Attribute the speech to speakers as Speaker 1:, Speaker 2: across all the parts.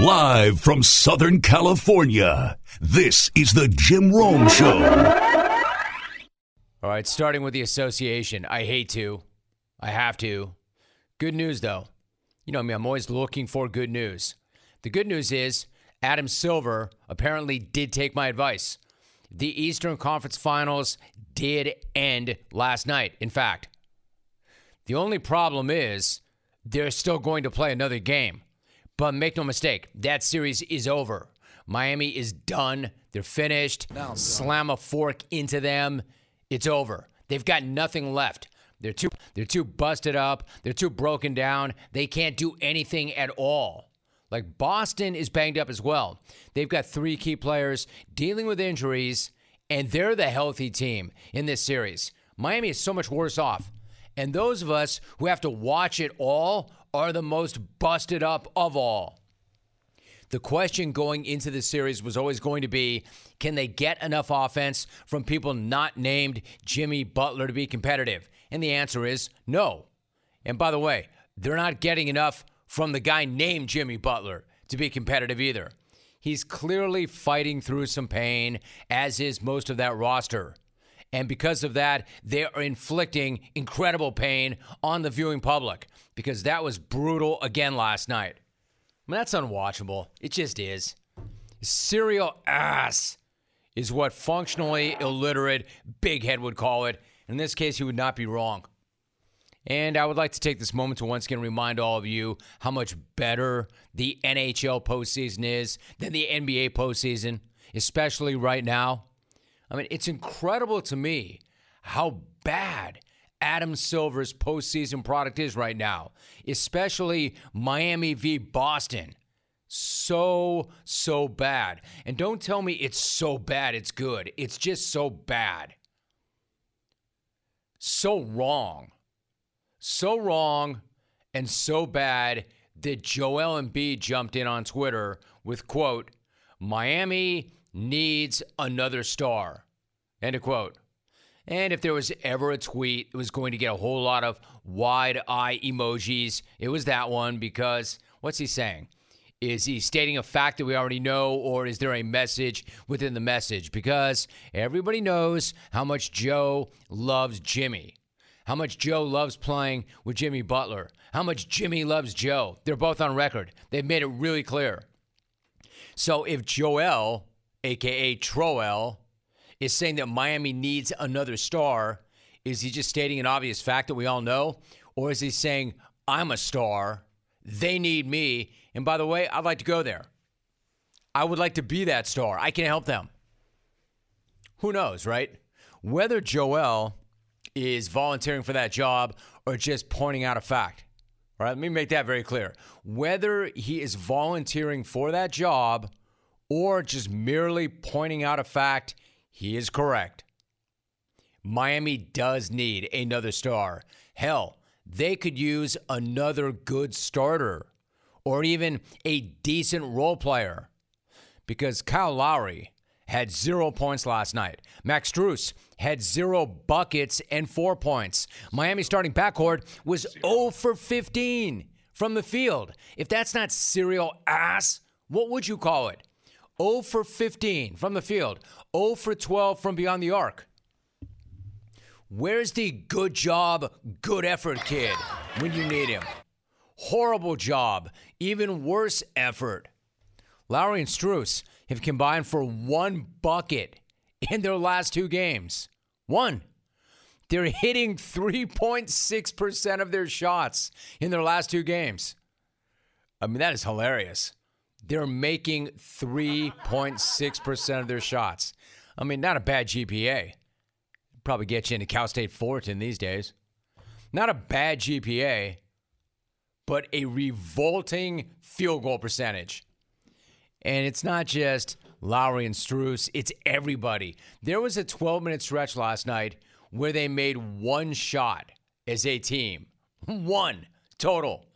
Speaker 1: Live from Southern California, this is the Jim Rome Show.
Speaker 2: All right, starting with the association. I hate to. I have to. Good news, though. You know me, I'm always looking for good news. The good news is Adam Silver apparently did take my advice. The Eastern Conference Finals did end last night, in fact. The only problem is they're still going to play another game. But make no mistake, that series is over. Miami is done. They're finished. Slam a fork into them. It's over. They've got nothing left. They're too they're too busted up. They're too broken down. They can't do anything at all. Like Boston is banged up as well. They've got three key players dealing with injuries, and they're the healthy team in this series. Miami is so much worse off. And those of us who have to watch it all are the most busted up of all. The question going into the series was always going to be can they get enough offense from people not named Jimmy Butler to be competitive? And the answer is no. And by the way, they're not getting enough from the guy named Jimmy Butler to be competitive either. He's clearly fighting through some pain, as is most of that roster. And because of that, they are inflicting incredible pain on the viewing public because that was brutal again last night. I mean, that's unwatchable. It just is. Serial ass is what functionally illiterate Big Head would call it. In this case, he would not be wrong. And I would like to take this moment to once again remind all of you how much better the NHL postseason is than the NBA postseason, especially right now. I mean, it's incredible to me how bad Adam Silver's postseason product is right now, especially Miami v. Boston. So, so bad. And don't tell me it's so bad, it's good. It's just so bad. So wrong. So wrong and so bad that Joel Embiid jumped in on Twitter with, quote, Miami needs another star. End of quote. And if there was ever a tweet that was going to get a whole lot of wide eye emojis, it was that one because what's he saying? Is he stating a fact that we already know, or is there a message within the message? Because everybody knows how much Joe loves Jimmy, how much Joe loves playing with Jimmy Butler, how much Jimmy loves Joe. They're both on record. They've made it really clear. So if Joel, aka Troel, is saying that Miami needs another star, is he just stating an obvious fact that we all know? Or is he saying, I'm a star, they need me, and by the way, I'd like to go there? I would like to be that star. I can help them. Who knows, right? Whether Joel is volunteering for that job or just pointing out a fact. Right, let me make that very clear. Whether he is volunteering for that job or just merely pointing out a fact, he is correct. Miami does need another star. Hell, they could use another good starter or even a decent role player because Kyle Lowry had zero points last night. Max Strus had zero buckets and four points. Miami starting backcourt was 0 for 15 from the field. If that's not serial ass, what would you call it? 0 for 15 from the field, 0 for 12 from beyond the arc. Where's the good job, good effort kid when you need him? Horrible job, even worse effort. Lowry and Strus have combined for one bucket in their last two games. One. They're hitting 3.6% of their shots in their last two games. I mean, that is hilarious. They're making 3.6% of their shots. I mean, not a bad GPA. Probably get you into Cal State Fullerton these days. Not a bad GPA, but a revolting field goal percentage. And it's not just Lowry and Strus, it's everybody. There was a 12 minute stretch last night where they made one shot as a team. One total.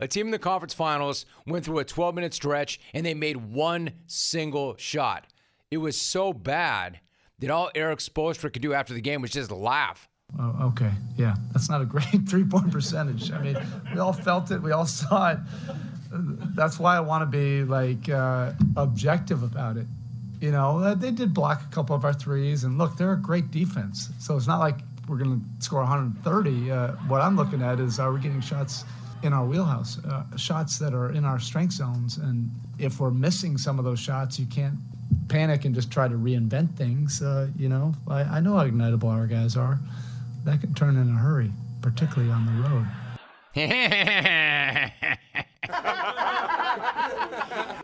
Speaker 2: A team in the conference finals went through a 12 minute stretch and they made one single shot. It was so bad that all Erik Spoelstra could do after the game was just laugh.
Speaker 3: Oh, okay. Yeah, that's not a great three point percentage. I mean, we all felt it, we all saw it. That's why I want to be like uh, objective about it. You know, uh, they did block a couple of our threes, and look, they're a great defense. So it's not like we're going to score 130. Uh, what I'm looking at is are we getting shots in our wheelhouse, uh, shots that are in our strength zones, and if we're missing some of those shots, you can't panic and just try to reinvent things. Uh, you know, I, I know how ignitable our guys are. That can turn in a hurry, particularly on the road.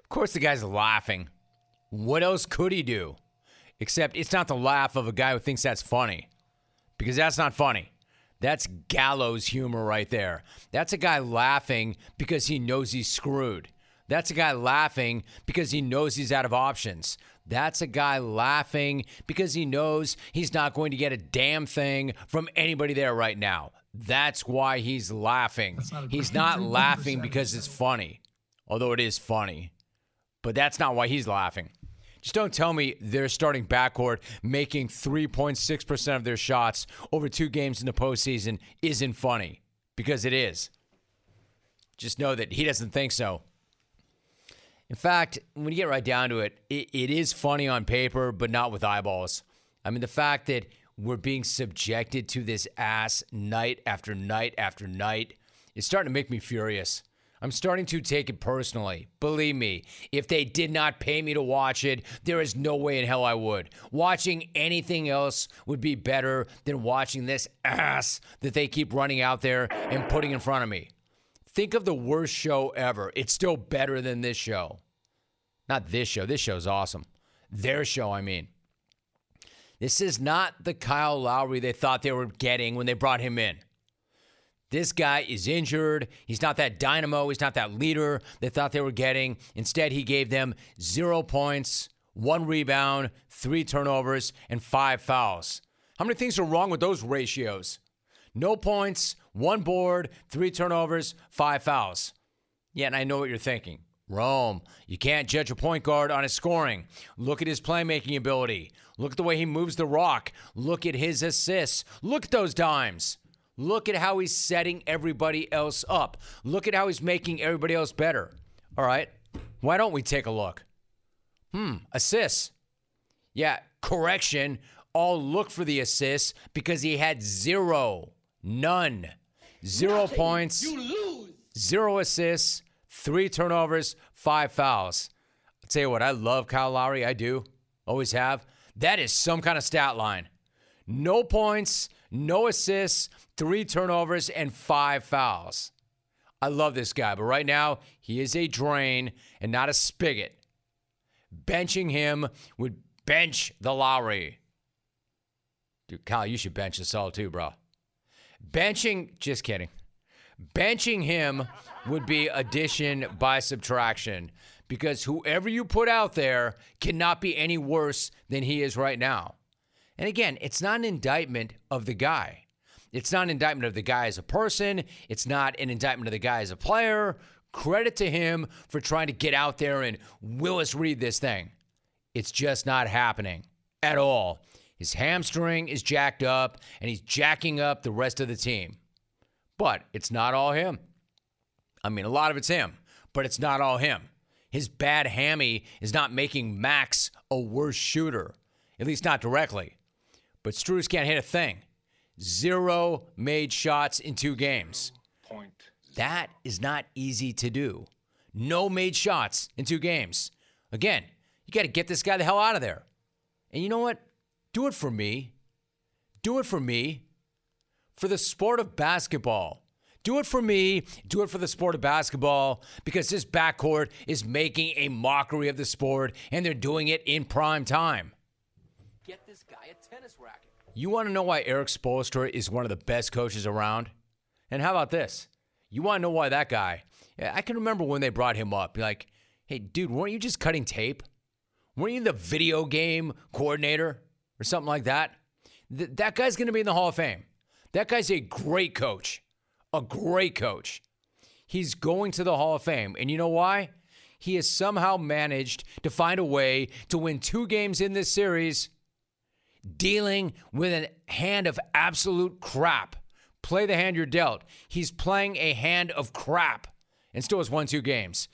Speaker 2: of course, the guy's laughing. What else could he do? Except it's not the laugh of a guy who thinks that's funny, because that's not funny. That's gallows humor right there. That's a guy laughing because he knows he's screwed. That's a guy laughing because he knows he's out of options. That's a guy laughing because he knows he's not going to get a damn thing from anybody there right now. That's why he's laughing. Not he's not laughing because it's funny, although it is funny. But that's not why he's laughing. Just don't tell me they're starting backcourt making 3.6% of their shots over two games in the postseason isn't funny, because it is. Just know that he doesn't think so. In fact, when you get right down to it, it, it is funny on paper, but not with eyeballs. I mean, the fact that we're being subjected to this ass night after night after night is starting to make me furious. I'm starting to take it personally. Believe me, if they did not pay me to watch it, there is no way in hell I would. Watching anything else would be better than watching this ass that they keep running out there and putting in front of me. Think of the worst show ever. It's still better than this show. Not this show. This show's awesome. Their show, I mean. This is not the Kyle Lowry they thought they were getting when they brought him in. This guy is injured. He's not that dynamo. He's not that leader they thought they were getting. Instead, he gave them zero points, one rebound, three turnovers, and five fouls. How many things are wrong with those ratios? No points, one board, three turnovers, five fouls. Yeah, and I know what you're thinking. Rome, you can't judge a point guard on his scoring. Look at his playmaking ability. Look at the way he moves the rock. Look at his assists. Look at those dimes. Look at how he's setting everybody else up. Look at how he's making everybody else better. All right, why don't we take a look? Hmm, assists. Yeah, correction. I'll look for the assists because he had zero. None. Zero Nothing. points. Zero assists. Three turnovers. Five fouls. I'll tell you what, I love Kyle Lowry. I do. Always have. That is some kind of stat line. No points, no assists, three turnovers, and five fouls. I love this guy, but right now he is a drain and not a spigot. Benching him would bench the Lowry. Dude, Kyle, you should bench us all too, bro. Benching, just kidding. Benching him would be addition by subtraction because whoever you put out there cannot be any worse than he is right now. And again, it's not an indictment of the guy. It's not an indictment of the guy as a person. It's not an indictment of the guy as a player. Credit to him for trying to get out there and Willis read this thing. It's just not happening at all. His hamstring is jacked up, and he's jacking up the rest of the team. But it's not all him. I mean, a lot of it's him, but it's not all him. His bad hammy is not making Max a worse shooter, at least not directly. But Strus can't hit a thing. Zero made shots in two games. Point. That is not easy to do. No made shots in two games. Again, you got to get this guy the hell out of there. And you know what? Do it for me. Do it for me. For the sport of basketball. Do it for me. Do it for the sport of basketball because this backcourt is making a mockery of the sport and they're doing it in prime time. Get this guy a tennis racket. You want to know why Erik Spoelstra is one of the best coaches around? And how about this? You want to know why that guy? Eh, I can remember when they brought him up. Like, hey, dude, weren't you just cutting tape? Weren't you the video game coordinator or something like that? Th- that guy's going to be in the Hall of Fame. That guy's a great coach, a great coach. He's going to the Hall of Fame. And you know why? He has somehow managed to find a way to win two games in this series dealing with a hand of absolute crap. Play the hand you're dealt. He's playing a hand of crap. and still has won two games.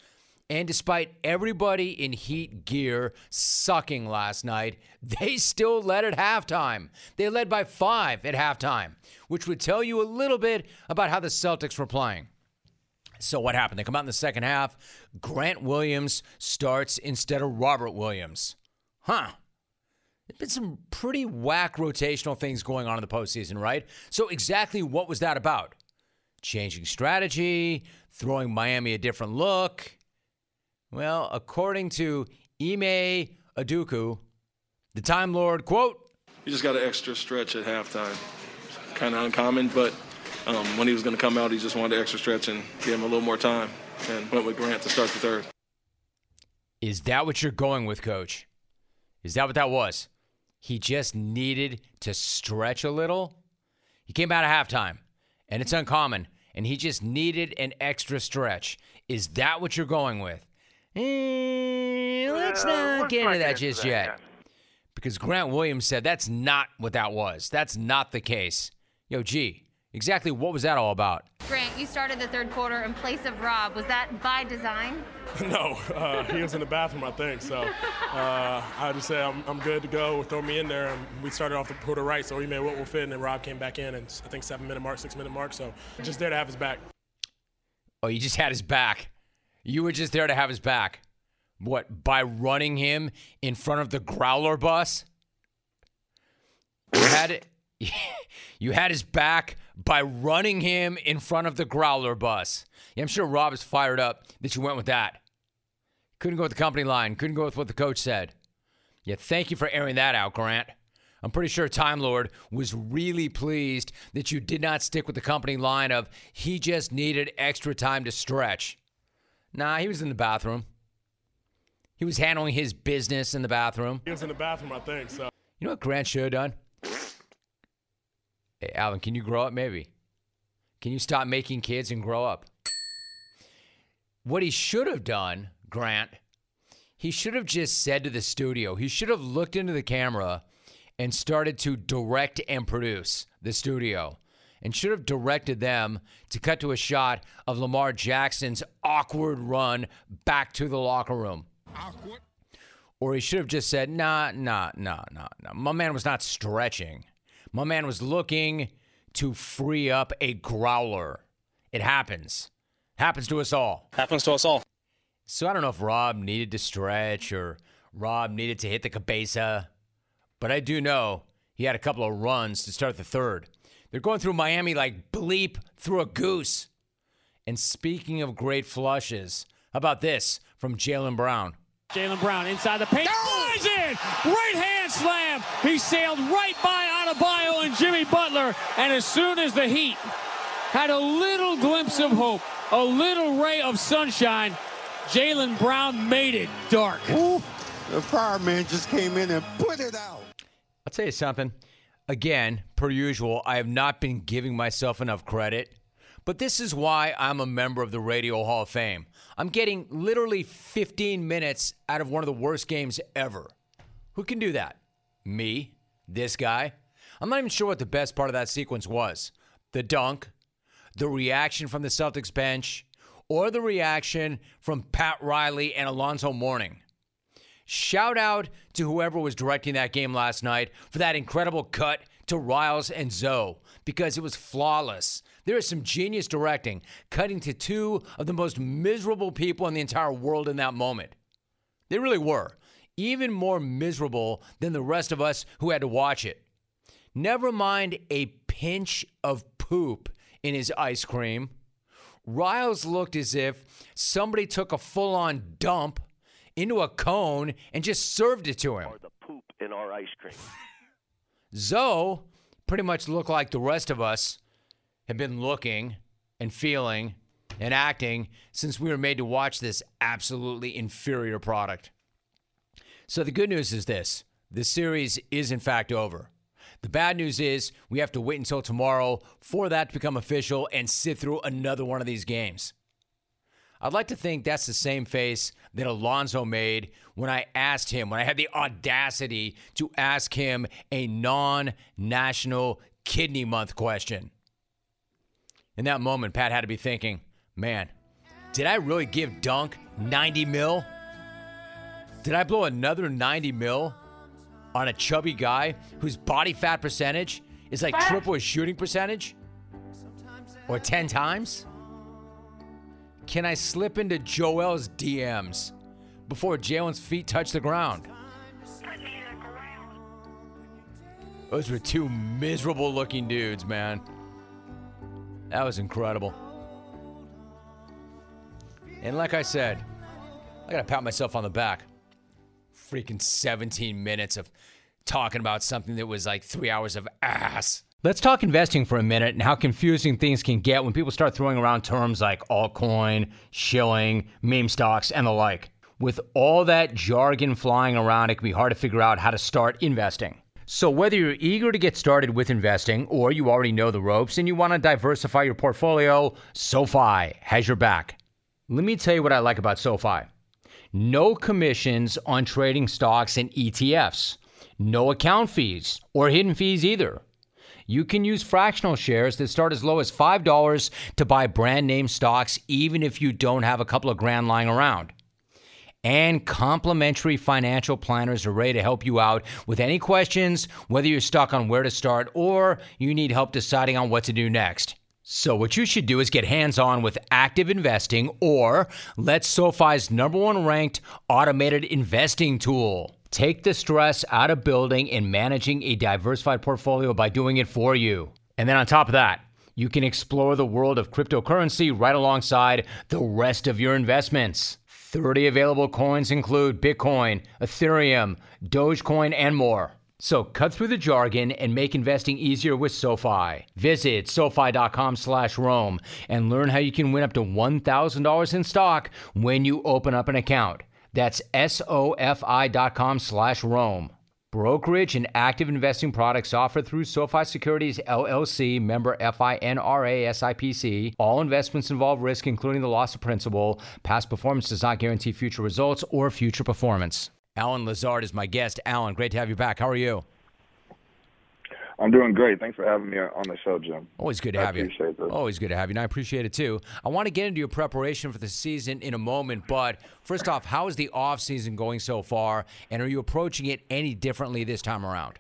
Speaker 2: And despite everybody in Heat gear sucking last night, they still led at halftime. They led by five at halftime, which would tell you a little bit about how the Celtics were playing. So, what happened? They come out in the second half. Grant Williams starts instead of Robert Williams. Huh. There's been some pretty whack rotational things going on in the postseason, right? So, exactly what was that about? Changing strategy, throwing Miami a different look. Well, according to Ime Udoka, the Time Lord, quote,
Speaker 4: You just got an extra stretch at halftime. Kind of uncommon, but um, when he was going to come out, he just wanted an extra stretch and give him a little more time and went with Grant to start the third.
Speaker 2: Is that what you're going with, coach? Is that what that was? He just needed to stretch a little? He came out at halftime, and it's uncommon, and he just needed an extra stretch. Is that what you're going with? Eh, let's
Speaker 5: Uh,
Speaker 2: not
Speaker 5: let's
Speaker 2: get into that just
Speaker 5: that
Speaker 2: yet.
Speaker 5: yet.
Speaker 2: Because Grant Williams said that's not what that was. That's not the case. Yo, G, exactly what was that all about?
Speaker 6: Grant, you started the third quarter in place of Rob. Was that by design?
Speaker 7: No, uh, he was in the bathroom, I think. So uh, I just said, I'm, I'm good to go. Throw me in there. And we started off the quarter right, so we made what will fit. And then Rob came back in, and I think seven minute mark, six minute mark. So just there to have his back.
Speaker 2: Oh, you just had his back. You were just there to have his back. What, by running him in front of the Growler bus? You had it. You had his back by running him in front of the Growler bus. Yeah, I'm sure Rob is fired up that you went with that. Couldn't go with the company line. Couldn't go with what the coach said. Yeah, thank you for airing that out, Grant. I'm pretty sure Time Lord was really pleased that you did not stick with the company line of he just needed extra time to stretch. Nah, he was in the bathroom. He was handling his business in the bathroom.
Speaker 7: He was in the bathroom, I think. So
Speaker 2: You know what Grant should have done? Hey, Alvin, can you grow up? Maybe. Can you stop making kids and grow up? What he should have done, Grant, he should have just said to the studio, he should have looked into the camera and started to direct and produce the studio and should have directed them to cut to a shot of Lamar Jackson's awkward run back to the locker room. Awkward. Or he should have just said, nah, nah, nah, nah, nah. My man was not stretching. My man was looking to free up a growler. It happens. Happens to us all.
Speaker 7: happens to us all.
Speaker 2: So I don't know if Rob needed to stretch or Rob needed to hit the cabeza, but I do know he had a couple of runs to start the third. They're going through Miami like bleep through a goose. And speaking of great flushes, how about this from Jaylen Brown?
Speaker 8: Jaylen Brown inside the paint. Flies in! Right hand slam. He sailed right by Adebayo and Jimmy Butler. And as soon as the Heat had a little glimpse of hope, a little ray of sunshine, Jaylen Brown made it dark.
Speaker 9: The fireman just came in and put it out.
Speaker 2: I'll tell you something. Again, per usual, I have not been giving myself enough credit, but this is why I'm a member of the Radio Hall of Fame. I'm getting literally 15 minutes out of one of the worst games ever. Who can do that? Me? This guy? I'm not even sure what the best part of that sequence was the dunk, the reaction from the Celtics bench, or the reaction from Pat Riley and Alonzo Mourning. Shout out to whoever was directing that game last night for that incredible cut to Riles and Zoe because it was flawless. There is some genius directing, cutting to two of the most miserable people in the entire world in that moment. They really were. Even more miserable than the rest of us who had to watch it. Never mind a pinch of poop in his ice cream. Riles looked as if somebody took a full on dump into a cone and just served it to him.
Speaker 5: Or the poop in our ice cream.
Speaker 2: Zoe pretty much looked like the rest of us have been looking and feeling and acting since we were made to watch this absolutely inferior product. So the good news is this the series is in fact over. The bad news is we have to wait until tomorrow for that to become official and sit through another one of these games. I'd like to think that's the same face that Alonzo made when I asked him, when I had the audacity to ask him a non national kidney month question. In that moment, Pat had to be thinking, man, Did I really give Dunk 90 mil? Did I blow another 90 mil on a chubby guy whose body fat percentage is like triple his shooting percentage? Or 10 times? Can I slip into Joel's DMs before Jaylen's feet touch the ground? Those were two miserable looking dudes, man. That was incredible. And like I said, I gotta pat myself on the back. Freaking 17 minutes of talking about something that was like three hours of ass. Let's talk investing for a minute and how confusing things can get when people start throwing around terms like altcoin, shilling, meme stocks, and the like. With all that jargon flying around, it can be hard to figure out how to start investing. So, whether you're eager to get started with investing or you already know the ropes and you want to diversify your portfolio, SoFi has your back. Let me tell you what I like about SoFi no commissions on trading stocks and ETFs, no account fees or hidden fees either. You can use fractional shares that start as low as $5 to buy brand name stocks, even if you don't have a couple of grand lying around and complimentary financial planners are ready to help you out with any questions, whether you're stuck on where to start or you need help deciding on what to do next. So, what you should do is get hands on with active investing or let SoFi's number one ranked automated investing tool. Take the stress out of building and managing a diversified portfolio by doing it for you. And then on top of that, you can explore the world of cryptocurrency right alongside the rest of your investments. 30 available coins include Bitcoin, Ethereum, Dogecoin, and more. So cut through the jargon and make investing easier with SoFi. Visit SoFi.com slash Rome and learn how you can win up to $1,000 in stock when you open up an account. That's SOFI.com slash Rome. Brokerage and active investing products offered through SoFi Securities LLC, member FINRA SIPC. All investments involve risk, including the loss of principal. Past performance does not guarantee future results or future performance. Allen Lazard is my guest. Allen, great to have you back. How are you?
Speaker 5: I'm doing great. Thanks for having me on the show, Jim.
Speaker 2: Always good to
Speaker 5: I
Speaker 2: have you.
Speaker 5: appreciate.
Speaker 2: Always good to have you, and I appreciate it too. I want to get into your preparation for the season in a moment, but first off, how is the off season going so far, and are you approaching it any differently this time around?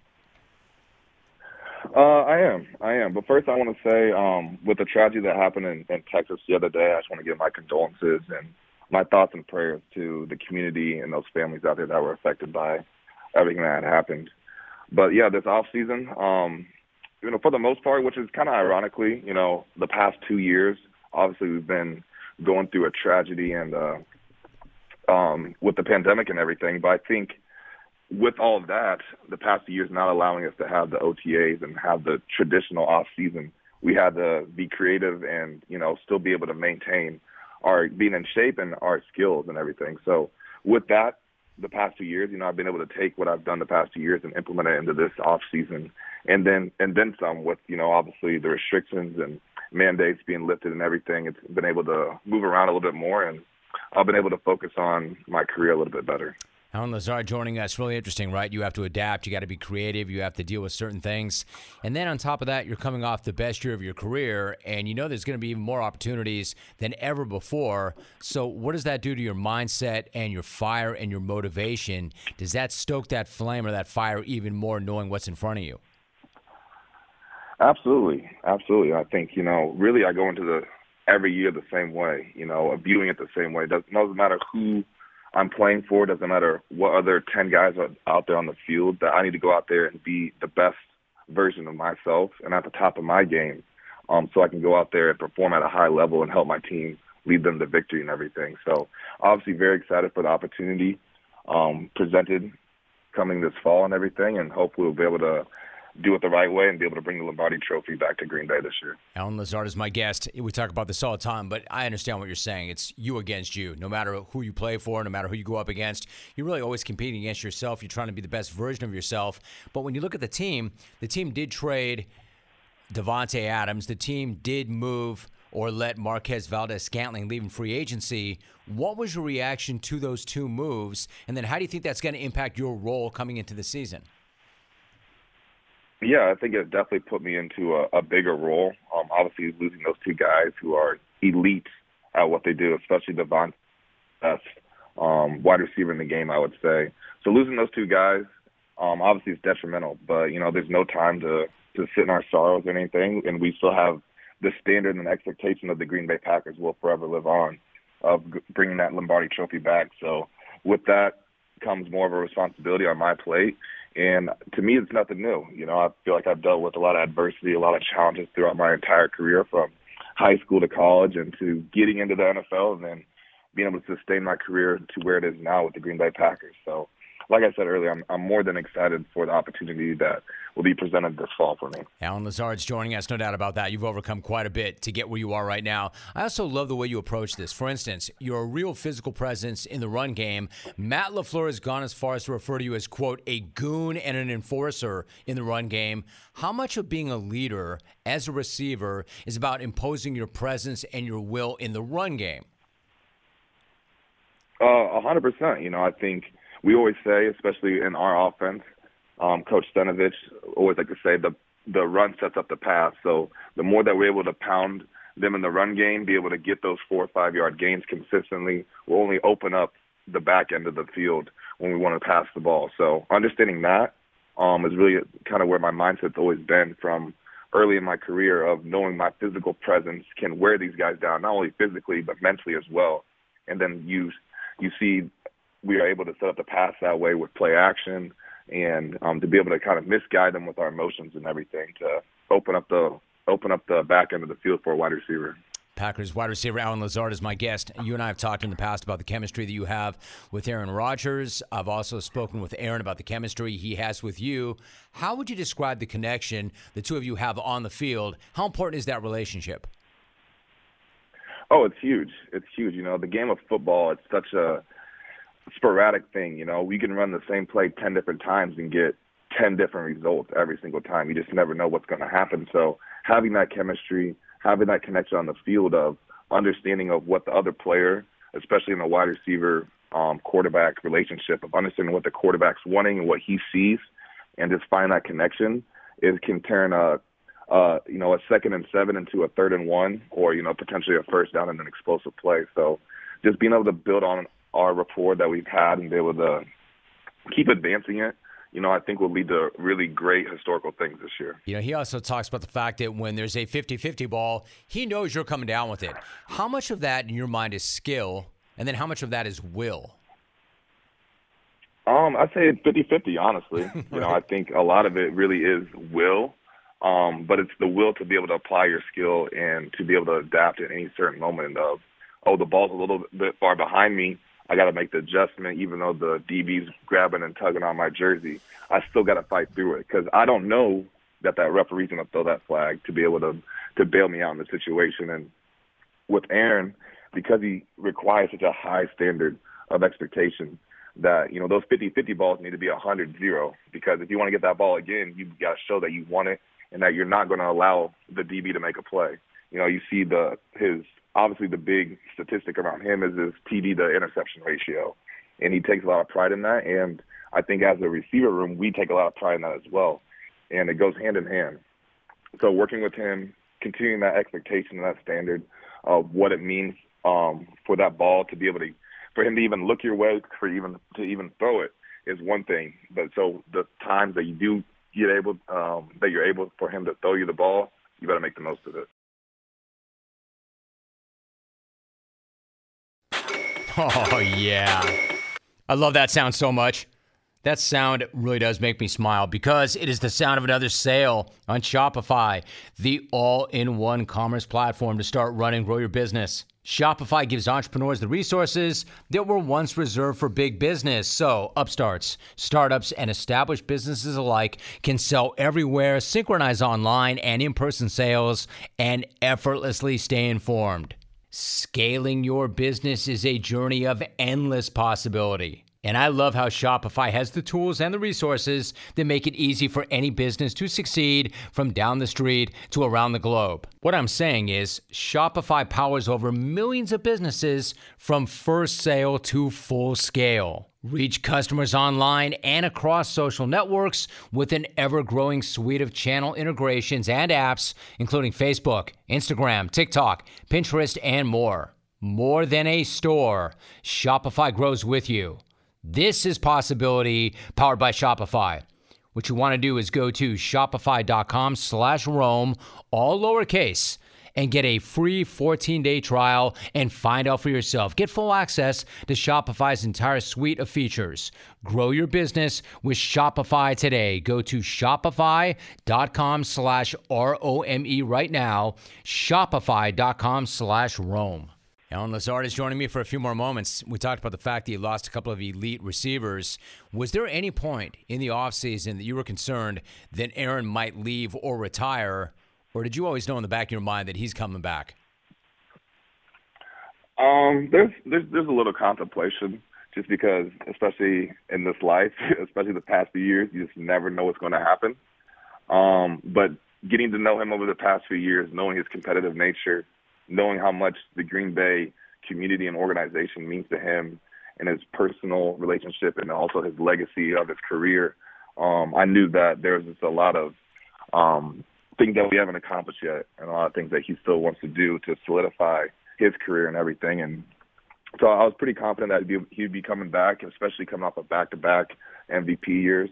Speaker 5: Uh, I am. I am. But first, I want to say, um, with the tragedy that happened in, in Texas the other day, I just want to give my condolences and my thoughts and prayers to the community and those families out there that were affected by everything that happened. But yeah, this off season, um, you know, for the most part, which is kind of ironically, you know, the past two years, obviously we've been going through a tragedy and uh, um, with the pandemic and everything. But I think with all of that, the past years not allowing us to have the OTAs and have the traditional off season, we had to be creative and you know still be able to maintain our being in shape and our skills and everything. So with that, the past two years, you know, I've been able to take what I've done the past two years and implement it into this off season, and then and then some. With you know, obviously the restrictions and mandates being lifted and everything, it's been able to move around a little bit more, and I've been able to focus on my career a little bit better.
Speaker 2: Allen Lazard joining us. Really interesting, right? You have to adapt. You got to be creative. You have to deal with certain things. And then on top of that, you're coming off the best year of your career, and you know there's going to be even more opportunities than ever before. So, what does that do to your mindset and your fire and your motivation? Does that stoke that flame or that fire even more, knowing what's in front of you?
Speaker 5: Absolutely, absolutely. I think you know, really, I go into the every year the same way. You know, viewing it the same way. It doesn't matter who I'm playing for. Doesn't matter what other ten guys are out there on the field. That I need to go out there and be the best version of myself and at the top of my game, um, so I can go out there and perform at a high level and help my team lead them to victory and everything. So, obviously, very excited for the opportunity um, presented coming this fall and everything, and hopefully we'll be able to do it the right way and be able to bring the Lombardi Trophy back to Green Bay this year.
Speaker 2: Allen Lazard is my guest. We talk about this all the time, but I understand what you're saying. It's you against you. No matter who you play for, no matter who you go up against, you're really always competing against yourself. You're trying to be the best version of yourself. But when you look at the team, the team did trade Davante Adams. The team did move or let Marquez Valdes-Scantling leave in free agency. What was your reaction to those two moves? And then how do you think that's going to impact your role coming into the season?
Speaker 5: Yeah, I think it definitely put me into a, a bigger role. Um, obviously, losing those two guys who are elite at what they do, especially Devon best um, wide receiver in the game, I would say. So losing those two guys, um, obviously is detrimental. But you know, there's no time to to sit in our sorrows or anything, and we still have the standard and expectation of the Green Bay Packers will forever live on of bringing that Lombardi Trophy back. So with that comes more of a responsibility on my plate. And to me, it's nothing new. You know, I feel like I've dealt with a lot of adversity, a lot of challenges throughout my entire career, from high school to college, and to getting into the NFL, and then being able to sustain my career to where it is now with the Green Bay Packers. So like I said earlier, I'm, I'm more than excited for the opportunity that will be presented this fall for me.
Speaker 2: Allen Lazard's joining us, no doubt about that. You've overcome quite a bit to get where you are right now. I also love the way you approach this. For instance, you're a real physical presence in the run game. Matt LaFleur has gone as far as to refer to you as, quote, a goon and an enforcer in the run game. How much of being a leader as a receiver is about imposing your presence and your will in the run game?
Speaker 5: Uh, a hundred percent. You know, I think – we always say, especially in our offense, um, Coach Stenavich always like to say the the run sets up the pass. So the more that we're able to pound them in the run game, be able to get those four or five yard gains consistently, will only open up the back end of the field when we want to pass the ball. So understanding that um, is really kind of where my mindset's always been from early in my career of knowing my physical presence can wear these guys down, not only physically but mentally as well. And then you you see we are able to set up the pass that way with play action and um, to be able to kind of misguide them with our emotions and everything to open up the open up the back end of the field for a wide receiver.
Speaker 2: Packers wide receiver Allen Lazard is my guest. You and I have talked in the past about the chemistry that you have with Aaron Rodgers. I've also spoken with Aaron about the chemistry he has with you. How would you describe the connection the two of you have on the field? How important is that relationship?
Speaker 5: Oh, it's huge. It's huge. You know, the game of football, it's such a sporadic thing. You know, we can run the same play 10 different times and get 10 different results every single time. You just never know what's going to happen. So having that chemistry, having that connection on the field of understanding of what the other player, especially in the wide receiver um, quarterback relationship, of understanding what the quarterback's wanting and what he sees, and just find that connection, it can turn a uh, you know, a second and seven into a third and one, or you know, potentially a first down and an explosive play. So, just being able to build on our rapport that we've had and be able to keep advancing it, you know, I think will lead to really great historical things this year.
Speaker 2: You know, he also talks about the fact that when there's a 50 50 ball, he knows you're coming down with it. How much of that in your mind is skill, and then how much of that is will?
Speaker 5: Um, I'd say 50 50, honestly. right. You know, I think a lot of it really is will, um, but it's the will to be able to apply your skill and to be able to adapt at any certain moment of, oh, the ball's a little bit far behind me I got to make the adjustment, even though the DB's grabbing and tugging on my jersey. I still got to fight through it because I don't know that that referee's going to throw that flag to be able to to bail me out in the situation. And with Aaron, because he requires such a high standard of expectation, that you know those 50-50 balls need to be 100-0 because if you want to get that ball again, you've got to show that you want it and that you're not going to allow the DB to make a play. You know, you see the his obviously the big statistic around him is his TD to interception ratio, and he takes a lot of pride in that. And I think as a receiver room, we take a lot of pride in that as well, and it goes hand in hand. So working with him, continuing that expectation and that standard of what it means um, for that ball to be able to, for him to even look your way, for even to even throw it is one thing. But so the times that you do get able, um, that you're able for him to throw you the ball, you better make the most of it.
Speaker 2: Oh, yeah. I love that sound so much. That sound really does make me smile because it is the sound of another sale on Shopify, the all in one commerce platform to start running, grow your business. Shopify gives entrepreneurs the resources that were once reserved for big business. So, upstarts, startups, and established businesses alike can sell everywhere, synchronize online and in person sales, and effortlessly stay informed. Scaling your business is a journey of endless possibility. And I love how Shopify has the tools and the resources that make it easy for any business to succeed from down the street to around the globe. What I'm saying is, Shopify powers over millions of businesses from first sale to full scale. Reach customers online and across social networks with an ever growing suite of channel integrations and apps, including Facebook, Instagram, TikTok, Pinterest, and more. More than a store, Shopify grows with you. This is possibility powered by Shopify. What you want to do is go to shopify.com slash Rome, all lowercase, and get a free 14-day trial and find out for yourself. Get full access to Shopify's entire suite of features. Grow your business with Shopify today. Go to shopify.com slash R-O-M-E right now, shopify.com slash Rome. Allen Lazard is joining me for a few more moments. We talked about the fact that you lost a couple of elite receivers. Was there any point in the offseason that you were concerned that Aaron might leave or retire, or did you always know in the back of your mind that he's coming back?
Speaker 5: Um, there's there's there's a little contemplation just because, especially in this life, especially the past few years, you just never know what's going to happen. Um, but getting to know him over the past few years, knowing his competitive nature knowing how much the Green Bay community and organization means to him and his personal relationship and also his legacy of his career, um, I knew that there was just a lot of um, things that we haven't accomplished yet and a lot of things that he still wants to do to solidify his career and everything. And so I was pretty confident that he'd be, he'd be coming back, especially coming off of back-to-back MVP years.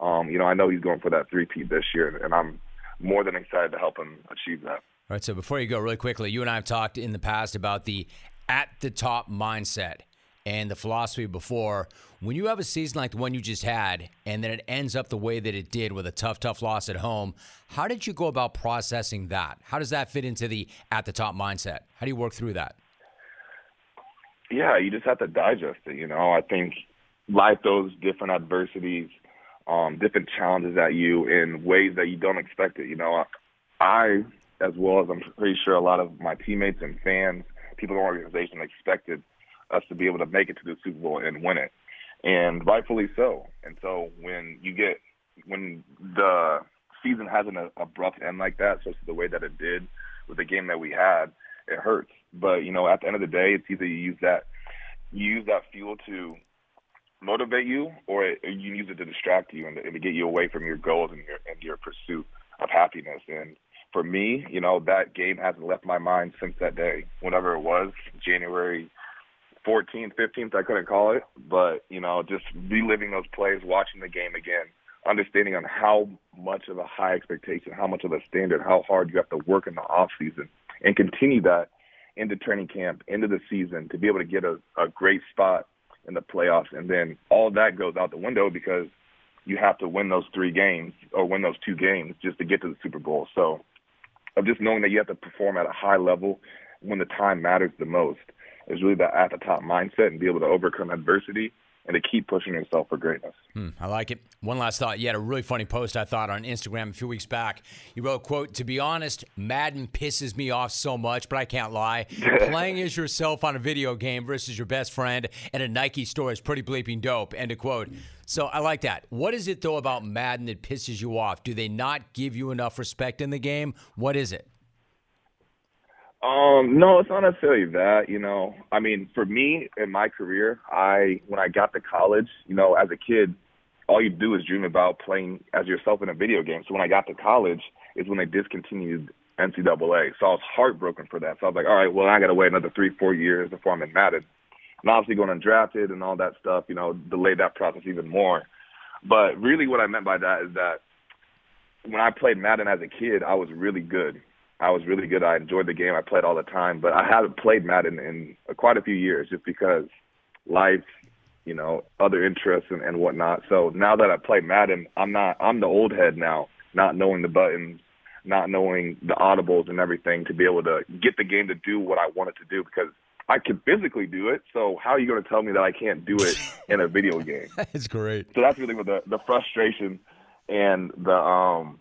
Speaker 5: Um, you know, I know he's going for that three-peat this year, and I'm more than excited to help him achieve that.
Speaker 2: All right, so before you go, really quickly, you and I have talked in the past about the at the top mindset and the philosophy before. When you have a season like the one you just had, and then it ends up the way that it did with a tough, tough loss at home, how did you go about processing that? How does that fit into the at the top mindset? How do you work through that?
Speaker 5: Yeah, you just have to digest it. You know, I think life throws different adversities, um, different challenges at you in ways that you don't expect it. You know, I as well as I'm pretty sure a lot of my teammates and fans, people in the organization expected us to be able to make it to the Super Bowl and win it. And rightfully so. And so when you get when the season has an abrupt end like that, such the way that it did with the game that we had, it hurts. But you know, at the end of the day, it's either you use that you use that fuel to motivate you, or it, you use it to distract you and to, and to get you away from your goals and your and your pursuit of happiness. And for me, you know, that game hasn't left my mind since that day, whatever it was, January 14th, 15th, I couldn't call it, but, you know, just reliving those plays, watching the game again, understanding on how much of a high expectation, how much of a standard, how hard you have to work in the off season and continue that into training camp, into the season to be able to get a, a great spot in the playoffs. And then all that goes out the window because you have to win those three games or win those two games just to get to the Super Bowl. So of just knowing that you have to perform at a high level when the time matters the most is really that at the top mindset and be able to overcome adversity and to keep pushing yourself for greatness.
Speaker 2: Hmm, I like it. One last thought. You had a really funny post I thought on Instagram a few weeks back. You wrote, "quote To be honest, Madden pisses me off so much, but I can't lie. Playing as yourself on a video game versus your best friend at a Nike store is pretty bleeping dope." End of quote. So I like that. What is it though about Madden that pisses you off? Do they not give you enough respect in the game? What is it?
Speaker 5: Um, no, it's not necessarily that. You know, I mean, for me in my career, I when I got to college, you know, as a kid, all you do is dream about playing as yourself in a video game. So when I got to college, is when they discontinued NCAA. So I was heartbroken for that. So I was like, all right, well, I got to wait another three, four years before I'm in Madden. And obviously going undrafted and all that stuff, you know, delayed that process even more. But really, what I meant by that is that when I played Madden as a kid, I was really good. I was really good. I enjoyed the game. I played all the time, but I haven't played Madden in quite a few years just because life, you know, other interests and, and whatnot. So now that I play Madden, I'm not. I'm the old head now, not knowing the buttons, not knowing the audibles and everything to be able to get the game to do what I want it to do because I can physically do it. So how are you going to tell me that I can't do it in a video game?
Speaker 2: That's great.
Speaker 5: So that's really what the the frustration and the um